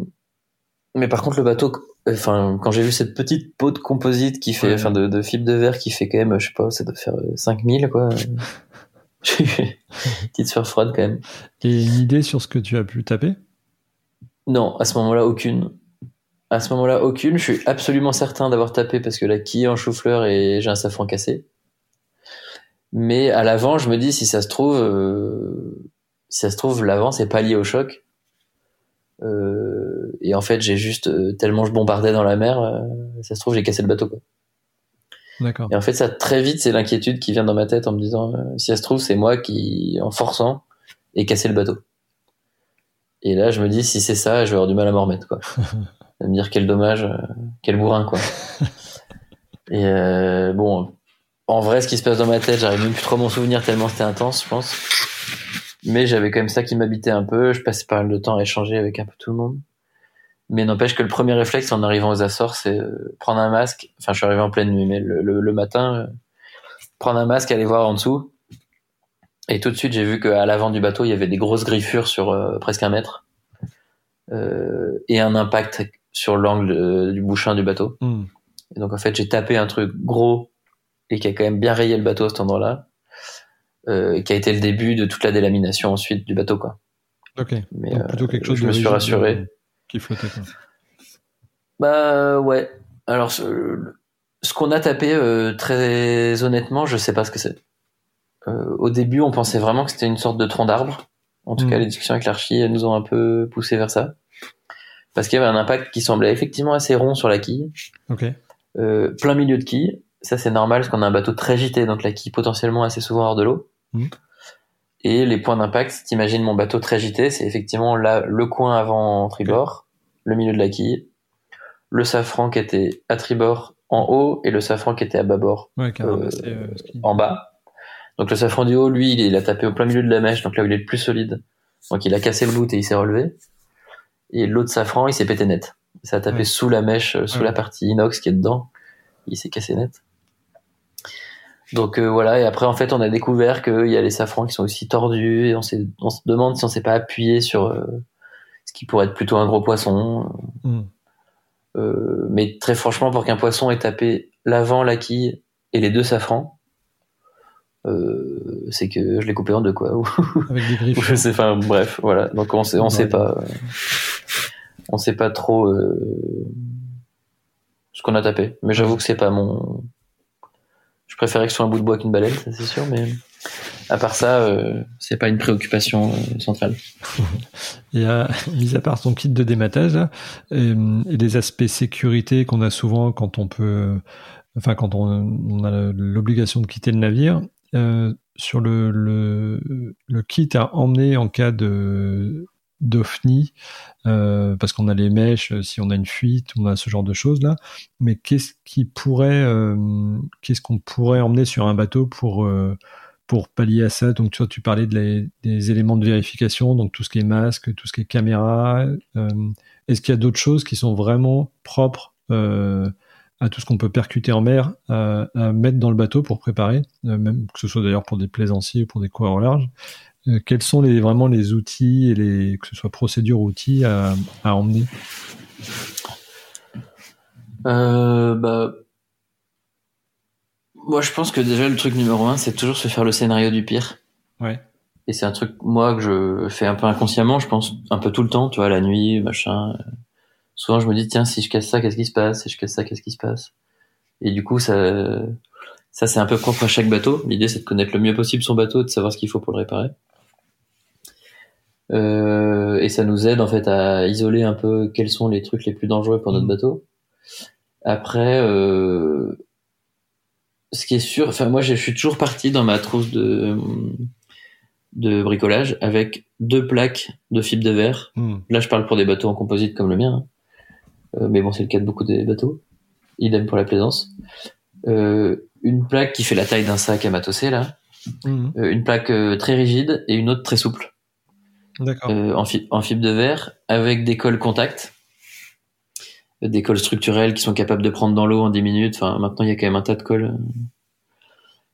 mais par contre, le bateau, enfin, quand j'ai vu cette petite peau de composite qui fait, Ouais. enfin, de, de fibre de verre qui fait quand même, je sais pas, ça doit faire euh, 5000, quoi. J'ai eu une petite sueur froide quand même. Et une idée sur ce que tu as pu taper? Non, à ce moment-là, aucune. À ce moment-là, aucune. Je suis absolument certain d'avoir tapé parce que la quille est en chou-fleur et j'ai un safran cassé. Mais à l'avant, je me dis, si ça se trouve, euh, si ça se trouve, l'avant, c'est pas lié au choc. Euh, et en fait, j'ai juste, euh, tellement je bombardais dans la mer, euh, ça se trouve, j'ai cassé le bateau, quoi. D'accord. Et en fait, ça, très vite, c'est l'inquiétude qui vient dans ma tête en me disant, si ça se trouve, c'est moi qui, en forçant, ai cassé le bateau. Et là, je me dis, si c'est ça, je vais avoir du mal à m'en remettre, quoi. à me dire, quel dommage, euh, quel bourrin, quoi. Et euh, bon, en vrai, ce qui se passe dans ma tête, j'arrive même plus trop à m'en souvenir tellement c'était intense, je pense. mais j'avais quand même ça qui m'habitait un peu. Je passais pas mal de temps à échanger avec un peu tout le monde. Mais n'empêche que le premier réflexe en arrivant aux Açores, c'est euh, prendre un masque. Enfin, je suis arrivé en pleine nuit, mais le, le, matin, euh, prendre un masque, aller voir en dessous. Et tout de suite, j'ai vu qu'à l'avant du bateau, il y avait des grosses griffures sur euh, presque un mètre euh, et un impact sur l'angle du bouchin du bateau. Hmm. Et donc, en fait, j'ai tapé un truc gros et qui a quand même bien rayé le bateau à cet endroit-là, euh, qui a été le début de toute la délamination ensuite du bateau, quoi. Ok. Mais plutôt quelque chose je me suis rassuré qui flottait. Bah ouais. Alors ce, qu'on a tapé, euh, très honnêtement, je sais pas ce que c'est. Euh, au début, on pensait vraiment que c'était une sorte de tronc d'arbre. En tout cas, hmm. les discussions avec l'archi nous ont un peu poussé vers ça. Parce qu'il y avait un impact qui semblait effectivement assez rond sur la quille. Ok. Euh, plein milieu de quille. Ça, c'est normal parce qu'on a un bateau très gité, donc la quille potentiellement assez souvent hors de l'eau. Hmm. Et les points d'impact, si t'imagines mon bateau très gité, c'est effectivement là, le coin avant tribord, le milieu de la quille, le safran qui était à tribord en haut et le safran qui était à bâbord euh, euh, en bas. Donc le safran du haut, lui, il, a tapé au plein milieu de la mèche, donc là où il est le plus solide. Donc il a cassé le bout et il s'est relevé. Et l'autre safran, il s'est pété net. Ça a tapé sous la mèche, euh, sous la partie inox qui est dedans. Il s'est cassé net. Donc euh, voilà, et après en fait on a découvert qu'il y a les safrans qui sont aussi tordus et on, se demande si on s'est pas appuyé sur euh, ce qui pourrait être plutôt un gros poisson. Hmm. Euh, mais très franchement, pour qu'un poisson ait tapé l'avant, la quille et les deux safrans, c'est que je l'ai coupé en deux quoi. Avec des griffes. je sais, enfin bref, voilà. Donc on sait, on sait pas, on sait pas trop ce qu'on a tapé. Mais j'avoue que c'est pas mon je préférais que ce soit un bout de bois qu'une baleine, ça c'est sûr, mais à part ça, euh, c'est pas une préoccupation euh, centrale. Il y a, mis à part ton kit de dématage, euh, et, les aspects sécurité qu'on a souvent quand on peut, enfin quand on, a l'obligation de quitter le navire, sur le, le, kit à emmener en cas de d'OFNI, euh, parce qu'on a les mèches, euh, si on a une fuite, on a ce genre de choses là. Mais qu'est-ce qui pourrait, euh, qu'est-ce qu'on pourrait emmener sur un bateau pour pour pallier à ça? Donc tu tu parlais de des éléments de vérification, donc tout ce qui est masque, tout ce qui est caméra. Est-ce qu'il y a d'autres choses qui sont vraiment propres à tout ce qu'on peut percuter en mer, à, mettre dans le bateau pour préparer, même que ce soit d'ailleurs pour des plaisanciers ou pour des coureurs au large euh, quels sont les, vraiment les outils, et les, que ce soit procédures ou outils à, à emmener? Euh, bah, Moi, je pense que déjà, le truc numéro un, c'est toujours se faire le scénario du pire. Ouais. Et c'est un truc, moi, que je fais un peu inconsciemment, je pense un peu tout le temps, tu vois, la nuit, machin. Souvent, je me dis, tiens, si je casse ça, qu'est-ce qui se passe? Si je casse ça, qu'est-ce qui se passe? Et du coup, ça, ça c'est un peu propre à chaque bateau. L'idée, c'est de connaître le mieux possible son bateau et de savoir ce qu'il faut pour le réparer. Euh, et ça nous aide en fait à isoler un peu quels sont les trucs les plus dangereux pour notre mm. bateau. Après, euh, ce qui est sûr, enfin moi je suis toujours parti dans ma trousse de de bricolage avec deux plaques de fibre de verre. Mm. Là, je parle pour des bateaux en composite comme le mien, hein. Mais bon, c'est le cas de beaucoup des bateaux. Idem pour la plaisance. Euh, une plaque qui fait la taille d'un sac à matosser là, mm. euh, une plaque très rigide et une autre très souple. Euh, en, fibre de verre avec des cols contact, des cols structurels qui sont capables de prendre dans l'eau en 10 minutes. Enfin, maintenant, il y a quand même un tas de cols euh,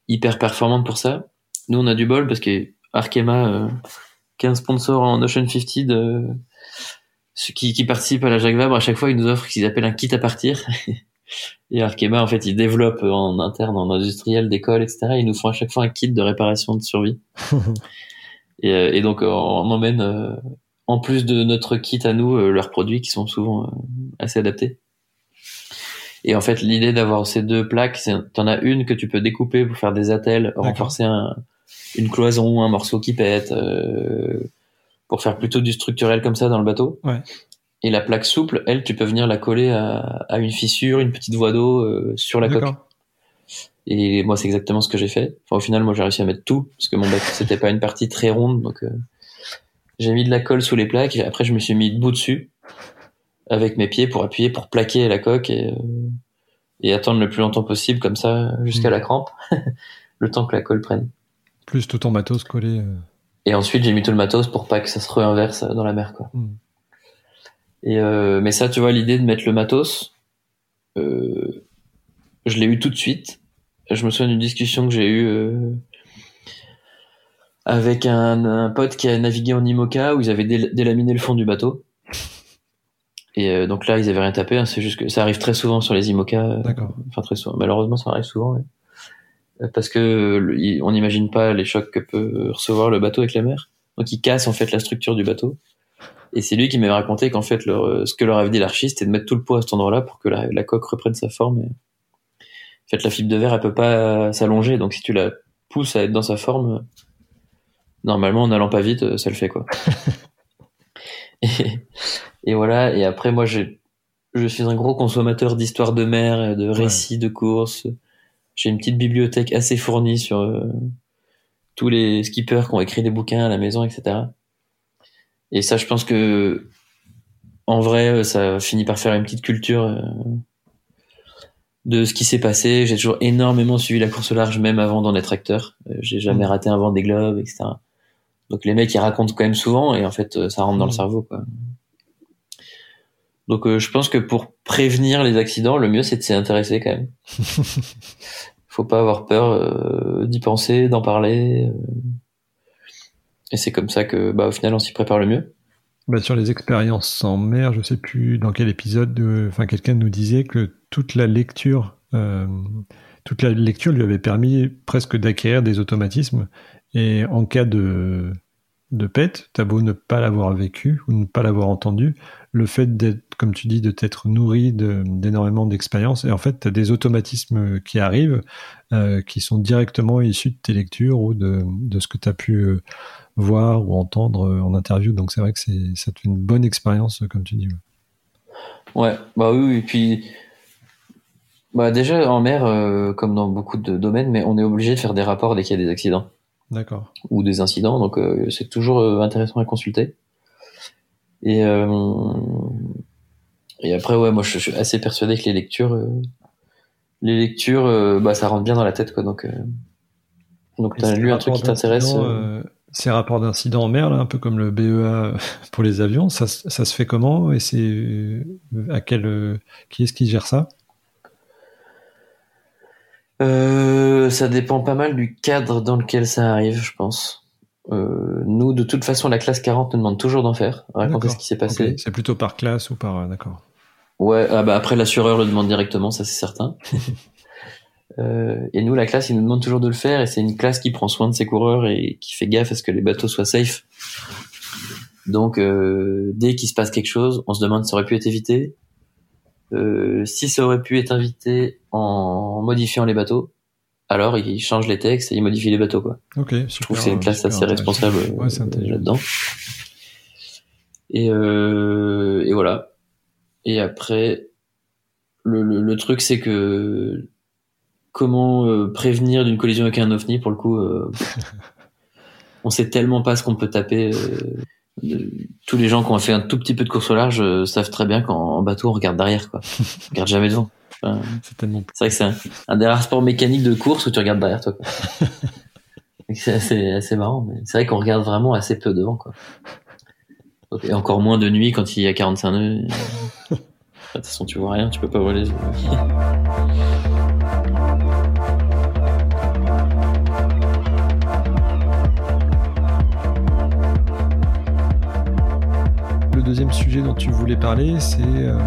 hyper performantes pour ça. Nous, on a du bol parce que Arkema, euh, qui est un sponsor en Ocean 50 de, qui, qui participe à la Jacques Vabre, à chaque fois, ils nous offrent ce qu'ils appellent un kit à partir. Et Arkema, en fait, ils développent en interne, en industriel, des cols, etc. Ils nous font à chaque fois un kit de réparation de survie. Et, euh, et donc, euh, on emmène, euh, en plus de notre kit à nous, leurs produits qui sont souvent assez adaptés. Et en fait, l'idée d'avoir ces deux plaques, c'est t'en as une que tu peux découper pour faire des attelles, renforcer un, une cloison, un morceau qui pète, euh, pour faire plutôt du structurel comme ça dans le bateau. Ouais. Et la plaque souple, elle, tu peux venir la coller à, à une fissure, une petite voie d'eau euh, sur la coque. Et moi, c'est exactement ce que j'ai fait. Enfin, au final, moi, j'ai réussi à mettre tout parce que mon bateau c'était pas une partie très ronde, donc euh, j'ai mis de la colle sous les plaques. Et après, je me suis mis debout dessus avec mes pieds pour appuyer, pour plaquer la coque et, euh, et attendre le plus longtemps possible comme ça jusqu'à mmh. la crampe, le temps que la colle prenne. Plus tout ton matos collé. Et ensuite, j'ai mis tout le matos pour pas que ça se réinverse dans la mer, quoi. Mm. Et euh, mais ça, tu vois, l'idée de mettre le matos, euh, je l'ai eu tout de suite. Je me souviens d'une discussion que j'ai eue euh, avec un, un pote qui a navigué en IMOCA où ils avaient dél- délaminé le fond du bateau. Et euh, donc là, ils avaient rien tapé. hein, c'est juste que ça arrive très souvent sur les IMOCA. euh, D'accord. Enfin très souvent. Malheureusement, ça arrive souvent. ouais. Parce que il- on n'imagine pas les chocs que peut recevoir le bateau avec la mer. Donc ils cassent en fait la structure du bateau. Et c'est lui qui m'avait raconté qu'en fait leur, euh, ce que leur avait dit l'archi, c'était de mettre tout le poids à cet endroit-là pour que la, la coque reprenne sa forme. Et... En fait, la fibre de verre, elle peut pas s'allonger. Donc si tu la pousses à être dans sa forme, normalement en n'allant pas vite, euh, ça le fait quoi. et, et voilà. Et après, moi, je suis un gros consommateur d'histoires de mer, de récits de courses. J'ai une petite bibliothèque assez fournie sur euh, tous les skippers qui ont écrit des bouquins à la maison, etc. Et ça, je pense que en vrai, euh, ça finit par faire une petite culture euh, de ce qui s'est passé. J'ai toujours énormément suivi la course au large, même avant d'en être acteur. J'ai jamais raté un vent des globes, etc. Donc les mecs, ils racontent quand même souvent, et en fait, ça rentre dans le Mm. cerveau, quoi. Donc euh, je pense que pour prévenir les accidents, le mieux c'est de s'y intéresser quand même. Faut pas avoir peur euh, d'y penser, d'en parler. euh. Et c'est comme ça que, bah, au final, on s'y prépare le mieux. Bah, sur les expériences en mer, je sais plus dans quel épisode, enfin quelqu'un nous disait que toute la lecture, toute la lecture lui avait permis presque d'acquérir des automatismes. Et en cas de de pète, t'as beau ne pas l'avoir vécu ou ne pas l'avoir entendu, le fait d'être, comme tu dis, de t'être nourri de- d'énormément d'expériences, et en fait, t'as des automatismes qui arrivent, euh, qui sont directement issus de tes lectures ou de, de ce que t'as pu euh, voir ou entendre euh, en interview. Donc c'est vrai que c'est, ça te fait une bonne expérience, comme tu dis. ouais. Bah oui. Et puis, bah déjà en mer, euh, comme dans beaucoup de domaines, mais on est obligé de faire des rapports dès qu'il y a des accidents D'accord. ou des incidents, donc euh, c'est toujours intéressant à consulter. Et euh, et après, ouais, moi je, je suis assez persuadé que les lectures, euh, les lectures, euh, bah ça rentre bien dans la tête, quoi. Donc, donc t'as lu un truc qui t'intéresse. ces rapports d'incidents en mer, là, un peu comme le BEA pour les avions, ça, se- ça se fait comment Et c'est à quel qui est-ce qui gère ça? Euh, ça dépend pas mal du cadre dans lequel ça arrive, je pense. Euh, nous, de toute façon, la classe 40 nous demande toujours d'en faire, raconter D'accord. ce qui s'est passé. C'est plutôt par classe ou par euh, d'accord. Ouais, ah bah après l'assureur le demande directement, ça c'est certain. Euh, et nous, la classe, il nous demande toujours de le faire, et c'est une classe qui prend soin de ses coureurs et qui fait gaffe à ce que les bateaux soient safe. Donc, euh, dès qu'il se passe quelque chose, on se demande si ça aurait pu être évité. Euh, si ça aurait pu être évité en modifiant les bateaux, alors il change les textes et il modifie les bateaux, quoi. Ok. Je trouve que c'est une classe assez responsable euh, Ouais, là-dedans. Et, euh, et voilà. Et après, le, le, le truc, c'est que comment euh, prévenir d'une collision avec un ovni, pour le coup, euh, on sait tellement pas ce qu'on peut taper. euh, tous les gens qui ont fait un tout petit peu de course au large savent très bien qu'en bateau, on regarde derrière, quoi. On regarde jamais devant. Enfin, C'est tellement c'est vrai que c'est un, un des rares sports mécaniques de course où tu regardes derrière toi. c'est assez, assez marrant, mais c'est vrai qu'on regarde vraiment assez peu devant. Quoi. Et encore moins de nuit quand il y a 45 nœuds. De toute façon, tu vois rien, tu peux pas voir les yeux. Le deuxième sujet dont tu voulais parler, c'est euh,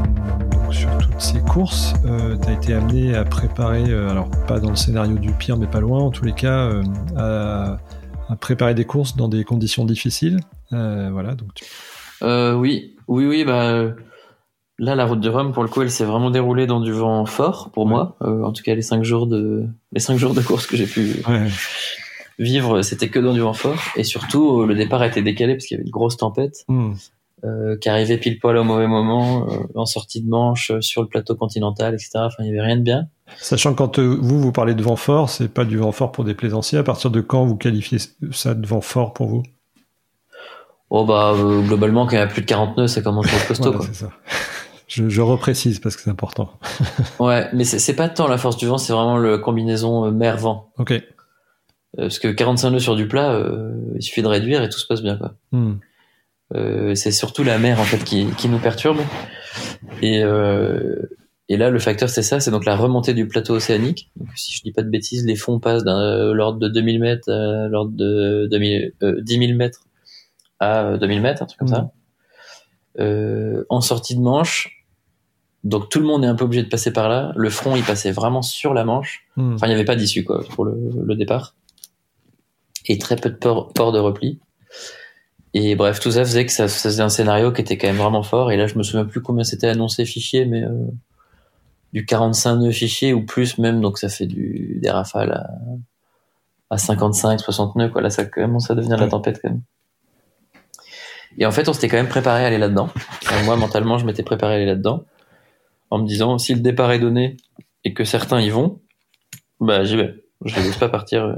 sur toutes ces courses, tu as été amené à préparer, euh, alors pas dans le scénario du pire, mais pas loin en tous les cas, euh, à, à préparer des courses dans des conditions difficiles. Euh, voilà, donc tu- Euh, oui, oui, oui. Bah, euh, là, la route du Rhum, pour le coup, elle s'est vraiment déroulée dans du vent fort pour Ouais. moi. Euh, en tout cas, les cinq jours de les cinq jours de course que j'ai pu Ouais. vivre, c'était que dans du vent fort. Et surtout, euh, le départ a été décalé parce qu'il y avait une grosse tempête. Hmm. Euh, qui arrivait pile poil au mauvais moment, euh, en sortie de manche, euh, sur le plateau continental, etc. Enfin, il y avait rien de bien. Sachant que quand euh, vous, vous parlez de vent fort, c'est pas du vent fort pour des plaisanciers. À partir de quand vous qualifiez ça de vent fort pour vous? Oh bah globalement, quand il y a plus de 40 nœuds, ça commence à être costaud. Voilà, c'est ça. Je, je reprécise parce que c'est important. quoi. Ouais, mais c'est c'est pas tant la force du vent, c'est vraiment le combinaison mer-vent. Ok. parce que 45 nœuds sur du plat, il suffit de réduire et tout se passe bien quoi. Hmm. C'est surtout la mer en fait qui, qui nous perturbe. Et, et là, le facteur, c'est ça, c'est donc la remontée du plateau océanique. Donc, si je dis pas de bêtises, les fonds passent d'un l'ordre de 2000 mètres à l'ordre de 2000, 10 000 mètres à 2000 mètres, un truc comme ça. Euh, en sortie de Manche, donc tout le monde est un peu obligé de passer par là. Le front, il passait vraiment sur la Manche. Hmm. Enfin, il n'y avait pas d'issue quoi pour le, le, départ. Et très peu de port, port de repli. Et bref, tout ça faisait que ça, ça faisait un scénario qui était quand même vraiment fort. Et là, je me souviens plus combien c'était annoncé fichier, mais euh, du 45 nœuds fichier ou plus même. Donc ça fait du des rafales à, à 55, 60 nœuds. Quoi. Là, ça commence à devenir la tempête quand même. Et en fait, on s'était quand même préparé à aller là-dedans. moi, mentalement, je m'étais préparé à aller là-dedans, en me disant si le départ est donné et que certains y vont, bah j'y vais. Je les laisse pas partir. euh,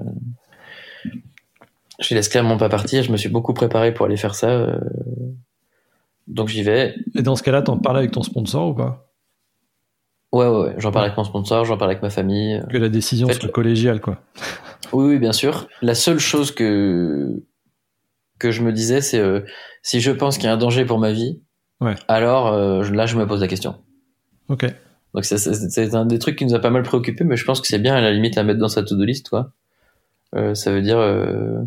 Je laisse clairement pas partir. Je me suis beaucoup préparé pour aller faire ça. euh, Donc j'y vais. Et dans ce cas-là, t'en parles avec ton sponsor ou pas? Ouais, ouais, ouais. J'en parle avec mon sponsor, j'en parle avec ma famille. Que la décision En fait, soit collégiale, quoi. Oui, oui, bien sûr. La seule chose que que je me disais, c'est euh, si je pense qu'il y a un danger pour ma vie, Ouais. alors euh, là, je me pose la question. Ok. Donc c'est un des trucs qui nous a pas mal préoccupé, mais je pense que c'est bien à la limite à mettre dans sa to-do list, quoi. Euh, ça veut dire, euh,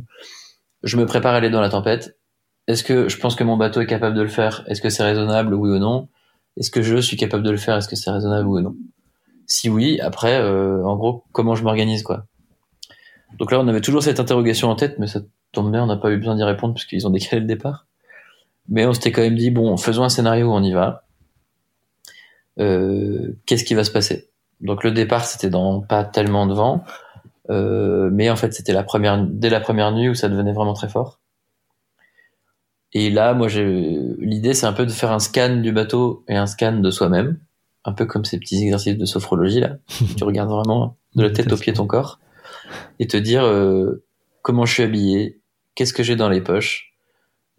je me prépare à aller dans la tempête. Est-ce que je pense que mon bateau est capable de le faire? Est-ce que c'est raisonnable, oui ou non? Est-ce que je suis capable de le faire? Est-ce que c'est raisonnable, oui ou non? Si oui, après, euh, en gros, comment je m'organise, quoi? Donc là, on avait toujours cette interrogation en tête, mais ça tombe bien, on n'a pas eu besoin d'y répondre puisqu'ils ont décalé le départ. Mais on s'était quand même dit, bon, faisons un scénario on y va. Qu'est-ce qui va se passer? Donc le départ, c'était dans pas tellement de vent, euh, mais en fait, c'était la première, dès la première nuit où ça devenait vraiment très fort. Et là, moi, l'idée, c'est un peu de faire un scan du bateau et un scan de soi-même, un peu comme ces petits exercices de sophrologie là. tu regardes vraiment de la tête aux pieds ton corps et te dire euh, comment je suis habillé, qu'est-ce que j'ai dans les poches,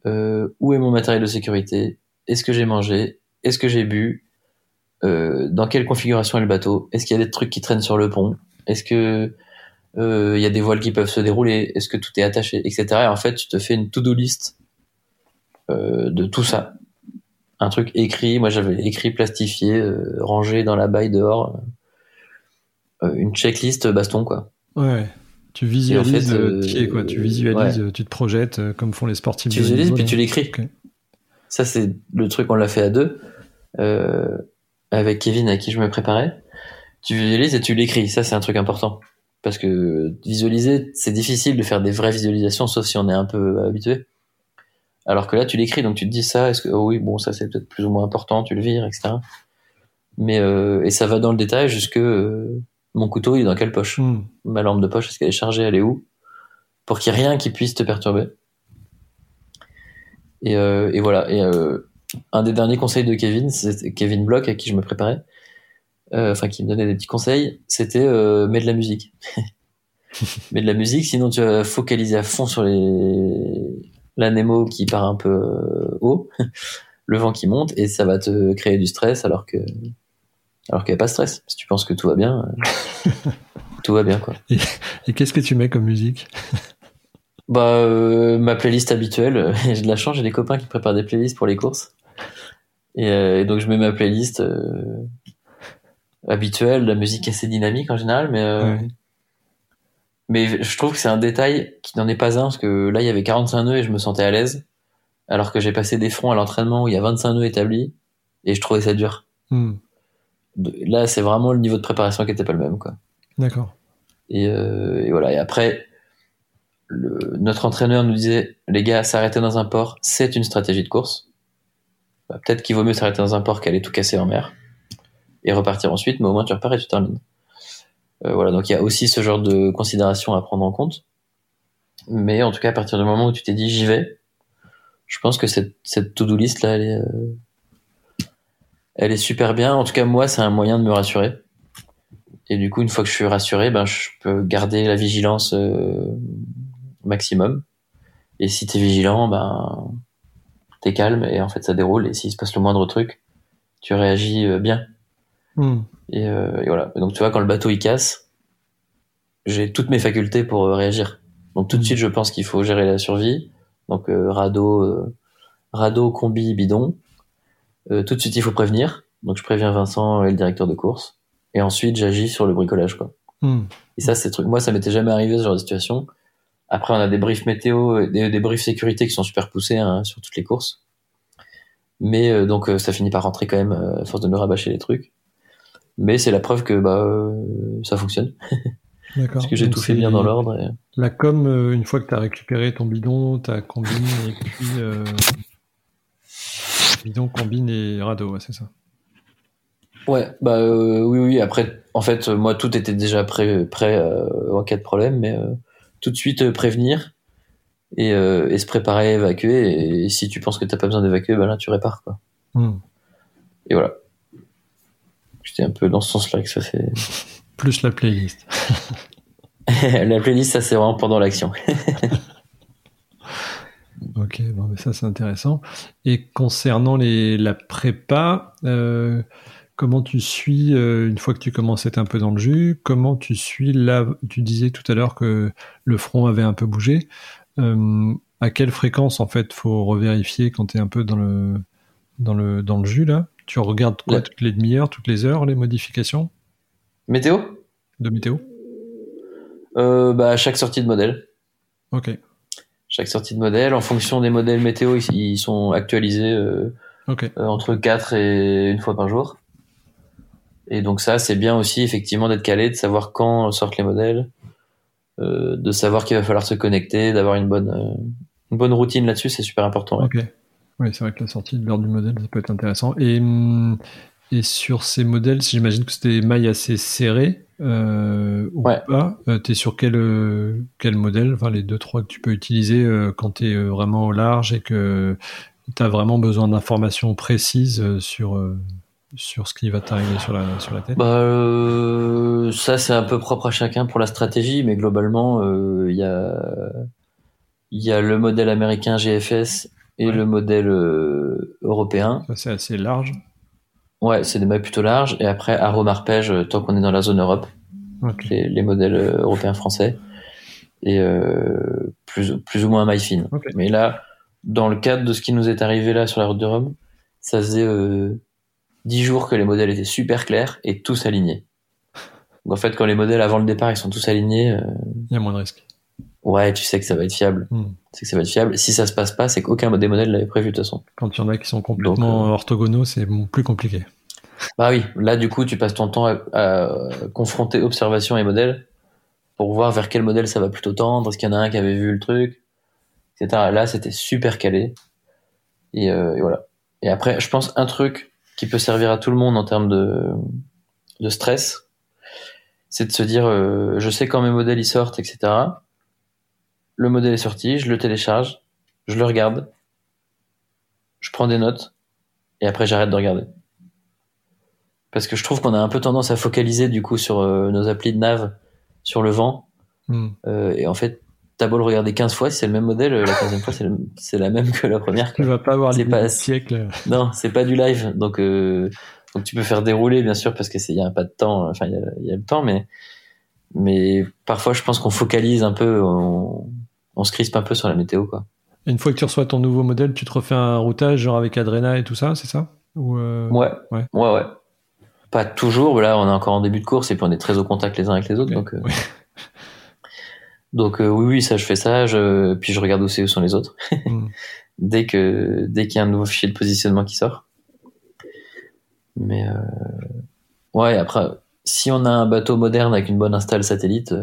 euh, où est mon matériel de sécurité, est-ce que j'ai mangé, est-ce que j'ai bu, euh, dans quelle configuration est le bateau, est-ce qu'il y a des trucs qui traînent sur le pont, est-ce que euh, il y a des voiles qui peuvent se dérouler, est-ce que tout est attaché, etc. Et en fait, tu te fais une to-do list euh, de tout ça. Un truc écrit, moi j'avais écrit, plastifié, euh, rangé dans la baille dehors, une checklist baston quoi. Ouais. Tu visualises en fait, quoi. Tu visualises, tu te projettes comme font les sportifs. Tu visualises puis tu l'écris. Ça, c'est le truc, on l'a fait à deux, avec Kevin à qui je me préparais. Tu visualises et tu l'écris. Ça, c'est un truc important. Parce que visualiser, c'est difficile de faire des vraies visualisations, sauf si on est un peu habitué. Alors que là, tu l'écris, donc tu te dis ça, est-ce que, oh oui, bon, ça c'est peut-être plus ou moins important, tu le vires, etc. Mais, euh, et ça va dans le détail jusque, euh, mon couteau, il est dans quelle poche? Hmm. ma lampe de poche, est-ce qu'elle est chargée, elle est où? Pour qu'il n'y ait rien qui puisse te perturber. Et, euh, et voilà. Et euh, un des derniers conseils de Kevin, c'était Kevin Block, à qui je me préparais, enfin qui me donnait des petits conseils, c'était euh, mets de la musique. mets de la musique, sinon tu vas focaliser à fond sur les l'anémo qui part un peu euh, haut, le vent qui monte, et ça va te créer du stress alors que alors qu'il n'y a pas de stress. Si tu penses que tout va bien, euh, tout va bien quoi. Et qu'est-ce que tu mets comme musique? Bah, euh, ma playlist habituelle. euh, j'ai de la chance, j'ai des copains qui préparent des playlists pour les courses. Et, euh, et donc, je mets ma playlist euh, habituelle, la musique assez dynamique en général, mais, euh, mais je trouve que c'est un détail qui n'en est pas un, parce que là, il y avait 45 nœuds et je me sentais à l'aise, alors que j'ai passé des fronts à l'entraînement où il y a 25 nœuds établis, et je trouvais ça dur. Hmm. Là, c'est vraiment le niveau de préparation qui était pas le même, quoi. D'accord. Et, euh, et voilà. Et après, le, notre entraîneur nous disait, les gars, s'arrêter dans un port, c'est une stratégie de course. Bah, Peut-être qu'il vaut mieux s'arrêter dans un port qu'aller tout casser en mer et repartir ensuite, mais au moins tu repars et tu termines. Euh, voilà. Donc il y a aussi ce genre de considération à prendre en compte. Mais en tout cas, à partir du moment où tu t'es dit j'y vais, je pense que cette, to-do list là, elle est, euh, elle est super bien. En tout cas, moi, c'est un moyen de me rassurer. Et du coup, une fois que je suis rassuré, ben, je peux garder la vigilance euh, maximum. Et si t'es vigilant, ben, t'es calme et en fait, ça déroule. Et s'il se passe le moindre truc, tu réagis euh, bien. Et, euh, et voilà. Et donc, tu vois, quand le bateau il casse, j'ai toutes mes facultés pour réagir. Donc tout de suite, je pense qu'il faut gérer la survie. Donc radeau, radeau, combi, bidon. tout de suite, il faut prévenir. Donc je préviens Vincent et le directeur de course. Et ensuite, j'agis sur le bricolage, quoi. Hmm. Et ça, c'est truc. Moi, ça m'était jamais arrivé ce genre de situation. Après, on a des briefs météo, des, des briefs sécurité qui sont super poussés hein, sur toutes les courses. Mais euh, donc, euh, ça finit par rentrer quand même euh, à force de me rabâcher les trucs. Mais c'est la preuve que bah ça fonctionne. D'accord. Parce que j'ai tout fait bien dans l'ordre. La com, une fois que tu as récupéré ton bidon, ta combine et puis bidon, combine et radeau, c'est ça. Ouais, bah euh, oui, oui. Après, en fait, moi, tout était déjà prêt, prêt euh, en cas de problème, mais euh, tout de suite prévenir et, et, se préparer à évacuer. Et, si tu penses que t'as pas besoin d'évacuer, ben là, tu répares, quoi. Hmm. Et voilà. Un peu dans ce sens-là que ça fait. Plus la playlist. la playlist, ça c'est vraiment pendant l'action. ok, bon, mais ça c'est intéressant. Et concernant les, la prépa, euh, Comment tu suis, euh, une fois que tu commences à être un peu dans le jus, comment tu suis là, tu disais tout à l'heure que le front avait un peu bougé. Euh, à quelle fréquence, en fait, faut revérifier quand tu es un peu dans le, dans le, dans le jus, là? Tu regardes quoi, toutes les demi-heures, toutes les heures, les modifications Météo? De météo? Euh, bah, chaque sortie de modèle. Ok. Chaque sortie de modèle, en fonction des modèles météo, ils, sont actualisés entre 4 et une fois par jour. Et donc ça, c'est bien aussi effectivement d'être calé, de savoir quand sortent les modèles, euh, de savoir qu'il va falloir se connecter, d'avoir une bonne euh, une bonne routine là-dessus, c'est super important. Ok. Oui, c'est vrai que la sortie de l'heure du modèle, ça peut être intéressant. Et, hum, et sur ces modèles, j'imagine que c'était des mailles assez serrées euh, ou ouais. pas. Euh, tu es sur quel, euh, quel modèle? Enfin, les deux, trois que tu peux utiliser quand tu es vraiment au large et que tu as vraiment besoin d'informations précises sur sur ce qui va t'arriver sur la, sur la tête? Bah, euh, Ça, c'est un peu propre à chacun pour la stratégie, mais globalement, il euh, y, a, y a le modèle américain GFS et le modèle euh, européen. C'est assez large. Ouais, c'est des mailles plutôt larges. Et après, arôme arpège, tant qu'on est dans la zone Europe, les, les, modèles européens français. Et plus, plus ou moins maille fine. Mais là, dans le cadre de ce qui nous est arrivé là sur la route de Rome, ça faisait 10 jours que les modèles étaient super clairs et tous alignés. Donc en fait, quand les modèles avant le départ ils sont tous alignés, euh, il y a moins de risques. Ouais, tu sais que ça va être fiable. Hmm. Tu sais que ça va être fiable. Si ça se passe pas, c'est qu'aucun des modèles l'avait prévu de toute façon. Quand il y en a qui sont complètement euh, orthogonaux, c'est plus compliqué. Bah oui, là du coup, tu passes ton temps à, confronter observation et modèle pour voir vers quel modèle ça va plutôt tendre. Est-ce qu'il y en a un qui avait vu le truc, etc. Là, c'était super calé. Et, euh, et voilà. Et après, je pense un truc qui peut servir à tout le monde en termes de, de stress, c'est de se dire, euh, je sais quand mes modèles y sortent, etc. Le modèle est sorti, je le télécharge, je le regarde, je prends des notes, et après j'arrête de regarder. Parce que je trouve qu'on a un peu tendance à focaliser du coup sur euh, nos applis de nav, sur le vent. Hmm. Euh, et en fait, t'as beau le regarder 15 fois, si c'est le même modèle, la 15e fois, c'est la même que la première. Tu vas pas avoir les pas siècle. Non, c'est pas du live. Donc, euh, donc tu peux faire dérouler, bien sûr, parce qu'il y a pas de temps, enfin, il y a, le temps, mais, mais parfois, je pense qu'on focalise un peu, on, on, se crispe un peu sur la météo, quoi. une fois que tu reçois ton nouveau modèle, tu te refais un routage, genre avec Adrena et tout ça, c'est ça? Ou euh, ouais. ouais. Ouais, ouais. Pas toujours. Là, on est encore en début de course et puis on est très au contact les uns avec les autres, donc, euh, Donc euh, oui, oui, ça je fais ça, je... puis je regarde aussi où sont les autres. Mm. dès que dès qu'il y a un nouveau fichier de positionnement qui sort. Mais ouais, après, si on a un bateau moderne avec une bonne install satellite,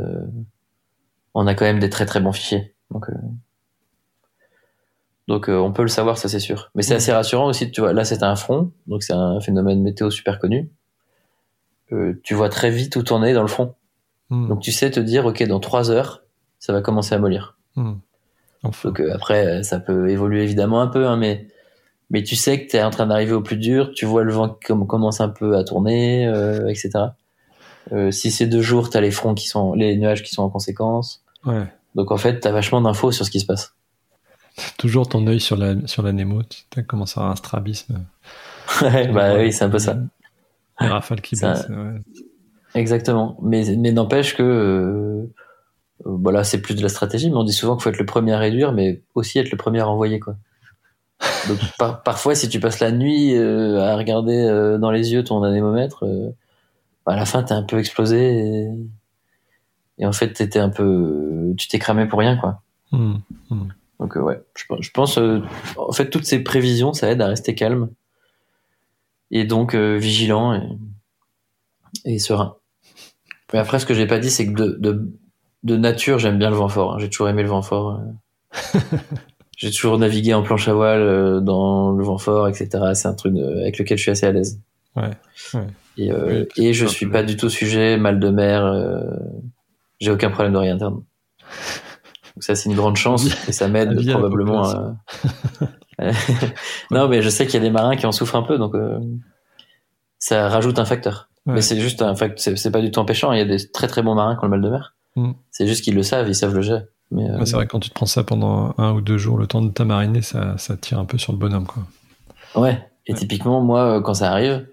on a quand même des très très bons fichiers. Donc euh, donc on peut le savoir, ça c'est sûr. Mais c'est mm. assez rassurant aussi, tu vois. Là c'est un front, donc c'est un phénomène météo super connu. tu vois très vite où t'en es dans le front. Mm. Donc tu sais te dire, ok, dans trois heures, ça va commencer à mollir. Hmm. Donc euh, après, ça peut évoluer évidemment un peu, hein, mais mais tu sais que tu es en train d'arriver au plus dur, tu vois le vent qui commence un peu à tourner, euh, etc. Euh, si c'est deux jours, tu as les fronts qui sont, les nuages qui sont en conséquence. Ouais. Donc en fait, tu as vachement d'infos sur ce qui se passe. Toujours ton œil sur la, sur la Nemo, tu commences à avoir un strabisme. ouais, bah oui, c'est un peu ça. Les rafales qui baissent. Exactement. Mais, mais n'empêche que bah là, c'est plus de la stratégie, mais on dit souvent qu'il faut être le premier à réduire, mais aussi être le premier à envoyer, quoi. Donc parfois, si tu passes la nuit à regarder dans les yeux ton anémomètre, bah, à la fin, t'es un peu explosé et, et en fait, t'étais un peu, tu t'es cramé pour rien, quoi. Mmh, mmh. Donc ouais, je, je pense, en fait, toutes ces prévisions, ça aide à rester calme et donc vigilant et, et serein. Mais après, ce que j'ai pas dit, c'est que de, de, de nature, j'aime bien le vent fort. Hein. J'ai toujours aimé le vent fort. Euh. j'ai toujours navigué en planche à voile euh, dans le vent fort, etc. C'est un truc euh, avec lequel je suis assez à l'aise. Ouais. ouais. Et, euh, et je suis pas du tout sujet mal de mer. Euh, j'ai aucun problème de rien interne. Donc ça, c'est une grande chance et ça m'aide probablement. À... non, mais je sais qu'il y a des marins qui en souffrent un peu, donc ça rajoute un facteur. Mais c'est juste un fait, c'est pas du tout empêchant. Il y a des très très bons marins qui ont le mal de mer. Mm. C'est juste qu'ils le savent, ils savent le gérer. Mais euh, c'est vrai que quand tu te prends ça pendant un ou deux jours, le temps de t'amariner, ça, ça tire un peu sur le bonhomme, quoi. Ouais. Et typiquement, moi, euh, quand ça arrive,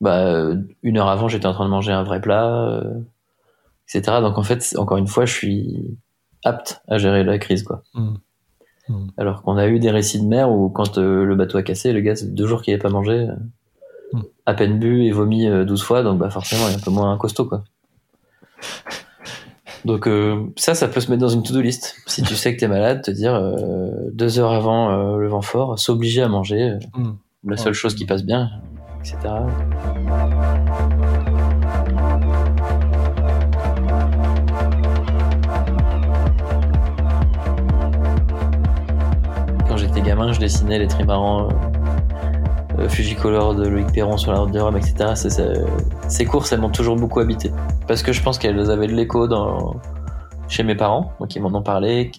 bah, euh, une heure avant, j'étais en train de manger un vrai plat, etc. Donc en fait, encore une fois, je suis apte à gérer la crise, quoi. Mm. Mm. Alors qu'on a eu des récits de mer où quand le bateau a cassé, le gars, c'est deux jours qu'il n'avait pas mangé à peine bu et vomi 12 fois, donc bah forcément il est un peu moins costaud quoi. Donc euh, ça, ça peut se mettre dans une to-do list. Si tu sais que t'es malade, te dire euh, deux heures avant euh, le vent fort, s'obliger à manger, la seule chose qui passe bien, etc. j'étais gamin, je dessinais les trimarans euh, Fujicolor de Loïc Perron sur la route de Rome, etc. ces courses, elles m'ont toujours beaucoup habité. Parce que je pense qu'elles avaient de l'écho chez mes parents, donc ils m'en ont parlé.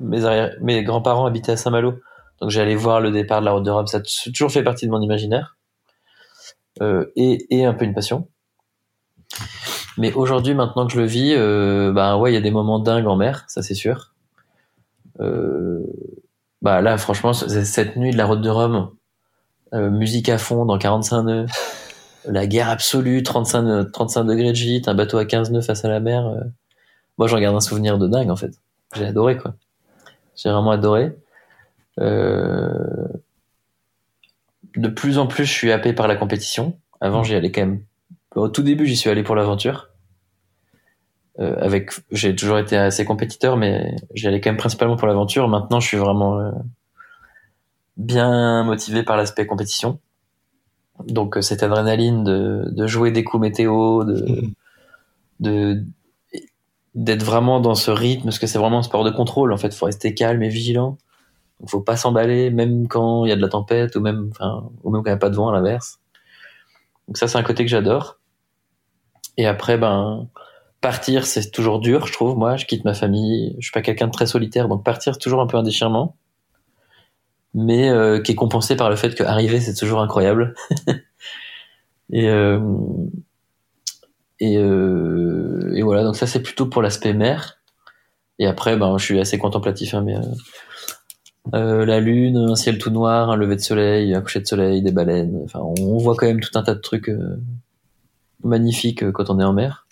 Mes, grands-parents habitaient à Saint-Malo, donc j'allais voir le départ de la route de Rome. Ça a toujours fait partie de mon imaginaire. Euh, et, un peu une passion. Mais aujourd'hui, maintenant que je le vis, euh, bah ouais, il y a des moments dingues en mer, ça c'est sûr. Euh, bah là, franchement, cette nuit de la route de Rome, euh, musique à fond dans 45 nœuds, la guerre absolue, 35, 35 degrés de gîte, un bateau à 15 nœuds face à la mer. Euh. Moi, j'en garde un souvenir de dingue en fait. J'ai adoré quoi. J'ai vraiment adoré. Euh... De plus en plus, je suis happé par la compétition. Avant, j'y allais quand même. Au tout début, j'y suis allé pour l'aventure. Euh, avec, j'ai toujours été assez compétiteur, mais j'y allais quand même principalement pour l'aventure. Maintenant, je suis vraiment euh, bien motivé par l'aspect compétition. Donc euh, cette adrénaline de, de, jouer des coups météo, de, de d'être vraiment dans ce rythme, parce que c'est vraiment un sport de contrôle. En fait, faut rester calme et vigilant. Il faut pas s'emballer, même quand il y a de la tempête ou même, enfin, ou même quand il n'y a pas de vent à l'inverse. Donc ça, c'est un côté que j'adore. Et après, ben, partir, c'est toujours dur, je trouve. Moi, je quitte ma famille. Je suis pas quelqu'un de très solitaire, donc partir, c'est toujours un peu un déchirement mais euh, qui est compensé par le fait qu'arriver c'est toujours incroyable. et euh, et, euh, et voilà, donc ça c'est plutôt pour l'aspect mer. Et après, ben, je suis assez contemplatif, hein, mais euh, la lune, un ciel tout noir, un lever de soleil, un coucher de soleil, des baleines. Enfin, on voit quand même tout un tas de trucs magnifiques quand on est en mer.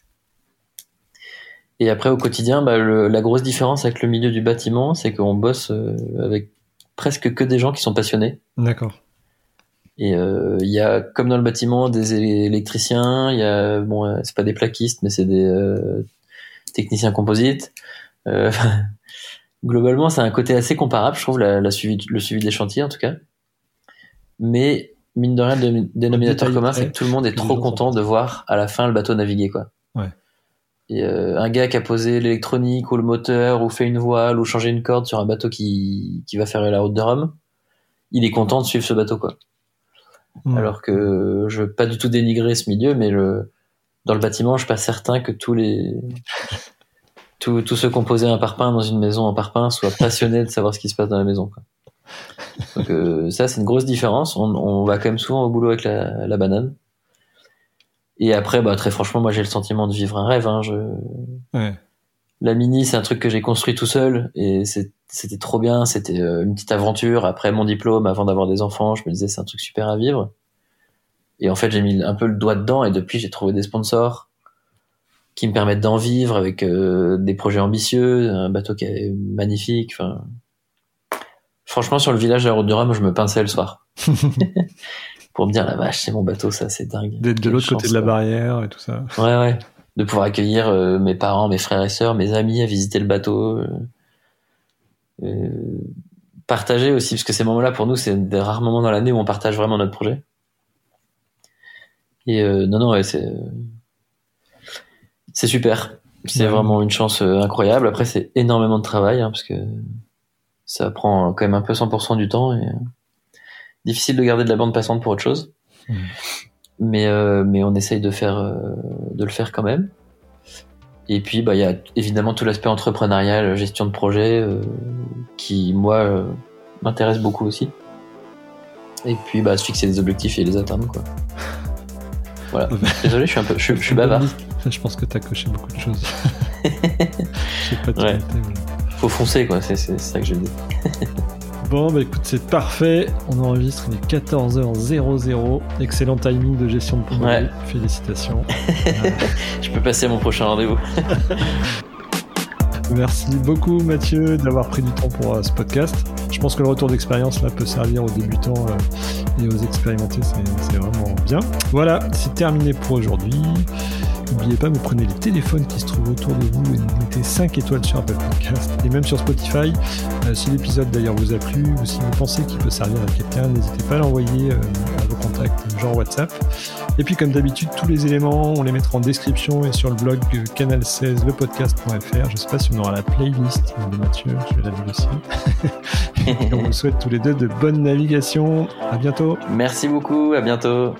Et après, au quotidien, bah, le, la grosse différence avec le milieu du bâtiment, c'est qu'on bosse avec presque que des gens qui sont passionnés. D'accord. Et euh, il y a, comme dans le bâtiment, des électriciens. Il y a, bon, euh, c'est pas des plaquistes, mais c'est des euh, techniciens composites. Euh, globalement, c'est un côté assez comparable, je trouve, la, la suivi, le suivi des chantiers en tout cas. Mais mine de rien, le dénominateur commun, c'est que tout le monde est trop content de voir à la fin le bateau naviguer, quoi. Et euh, un gars qui a posé l'électronique ou le moteur ou fait une voile ou changé une corde sur un bateau qui, qui va faire la route de Rome, il est content de suivre ce bateau quoi. Hmm. Alors que je veux pas du tout dénigrer ce milieu, mais le, dans le bâtiment, je suis pas certain que tous les tous, tous ceux qui ont posé un parpaing dans une maison en parpaing soient passionnés de savoir ce qui se passe dans la maison. Quoi. Donc euh, ça, c'est une grosse différence. On, on, va quand même souvent au boulot avec la, la banane. Et après, bah, très franchement, moi, j'ai le sentiment de vivre un rêve. Hein. Je... Ouais. La mini, c'est un truc que j'ai construit tout seul et c'était trop bien. C'était euh, une petite aventure. Après mon diplôme, avant d'avoir des enfants, je me disais c'est un truc super à vivre. Et en fait, j'ai mis un peu le doigt dedans et depuis, j'ai trouvé des sponsors qui me permettent d'en vivre avec des projets ambitieux, un bateau qui est magnifique. Enfin, franchement, sur le village de la Route du Rhum, je me pinçais le soir. pour me dire la vache, c'est mon bateau, ça, c'est dingue. D'être de l'autre côté de la barrière et tout ça. Ouais, ouais. De pouvoir accueillir mes parents, mes frères et sœurs, mes amis à visiter le bateau. Euh, partager aussi, parce que ces moments-là, pour nous, c'est des rares moments dans l'année où on partage vraiment notre projet. Et euh, non, non, ouais, c'est c'est super. C'est vraiment une chance euh, incroyable. Après, c'est énormément de travail, hein, parce que ça prend quand même un peu 100% du temps et difficile de garder de la bande passante pour autre chose. Mmh. Mais mais on essaye de faire de le faire quand même. Et puis, bah, il y a évidemment tout l'aspect entrepreneurial, gestion de projet, euh, qui, moi, euh, m'intéresse beaucoup aussi. Et puis, bah, se fixer des objectifs et les atteindre, quoi. Voilà. Désolé, je suis un peu, je, suis bavard. Je pense que tu as coché beaucoup de choses. ouais. Faut foncer, quoi. C'est ça que je dis. Bon, bah écoute, c'est parfait. On enregistre, il est 14h00. Excellent timing de gestion de projet. Félicitations. Je peux passer à mon prochain rendez-vous. Merci beaucoup Mathieu d'avoir pris du temps pour euh, ce podcast. Je pense que le retour d'expérience là peut servir aux débutants euh, et aux expérimentés, c'est vraiment bien. Voilà, c'est terminé pour aujourd'hui. N'oubliez pas, vous prenez les téléphones qui se trouvent autour de vous et vous mettez 5 étoiles sur Apple Podcast et même sur Spotify. Euh, si l'épisode d'ailleurs vous a plu ou si vous pensez qu'il peut servir à quelqu'un, n'hésitez pas à l'envoyer euh, à vos contacts, genre WhatsApp. Et puis comme d'habitude, tous les éléments, on les mettra en description et sur le blog euh, canal16lepodcast.fr. Je ne sais pas si on aura la playlist de Mathieu, je vais la négocier. on vous souhaite tous les deux de bonnes navigations. À bientôt. Merci beaucoup, à bientôt.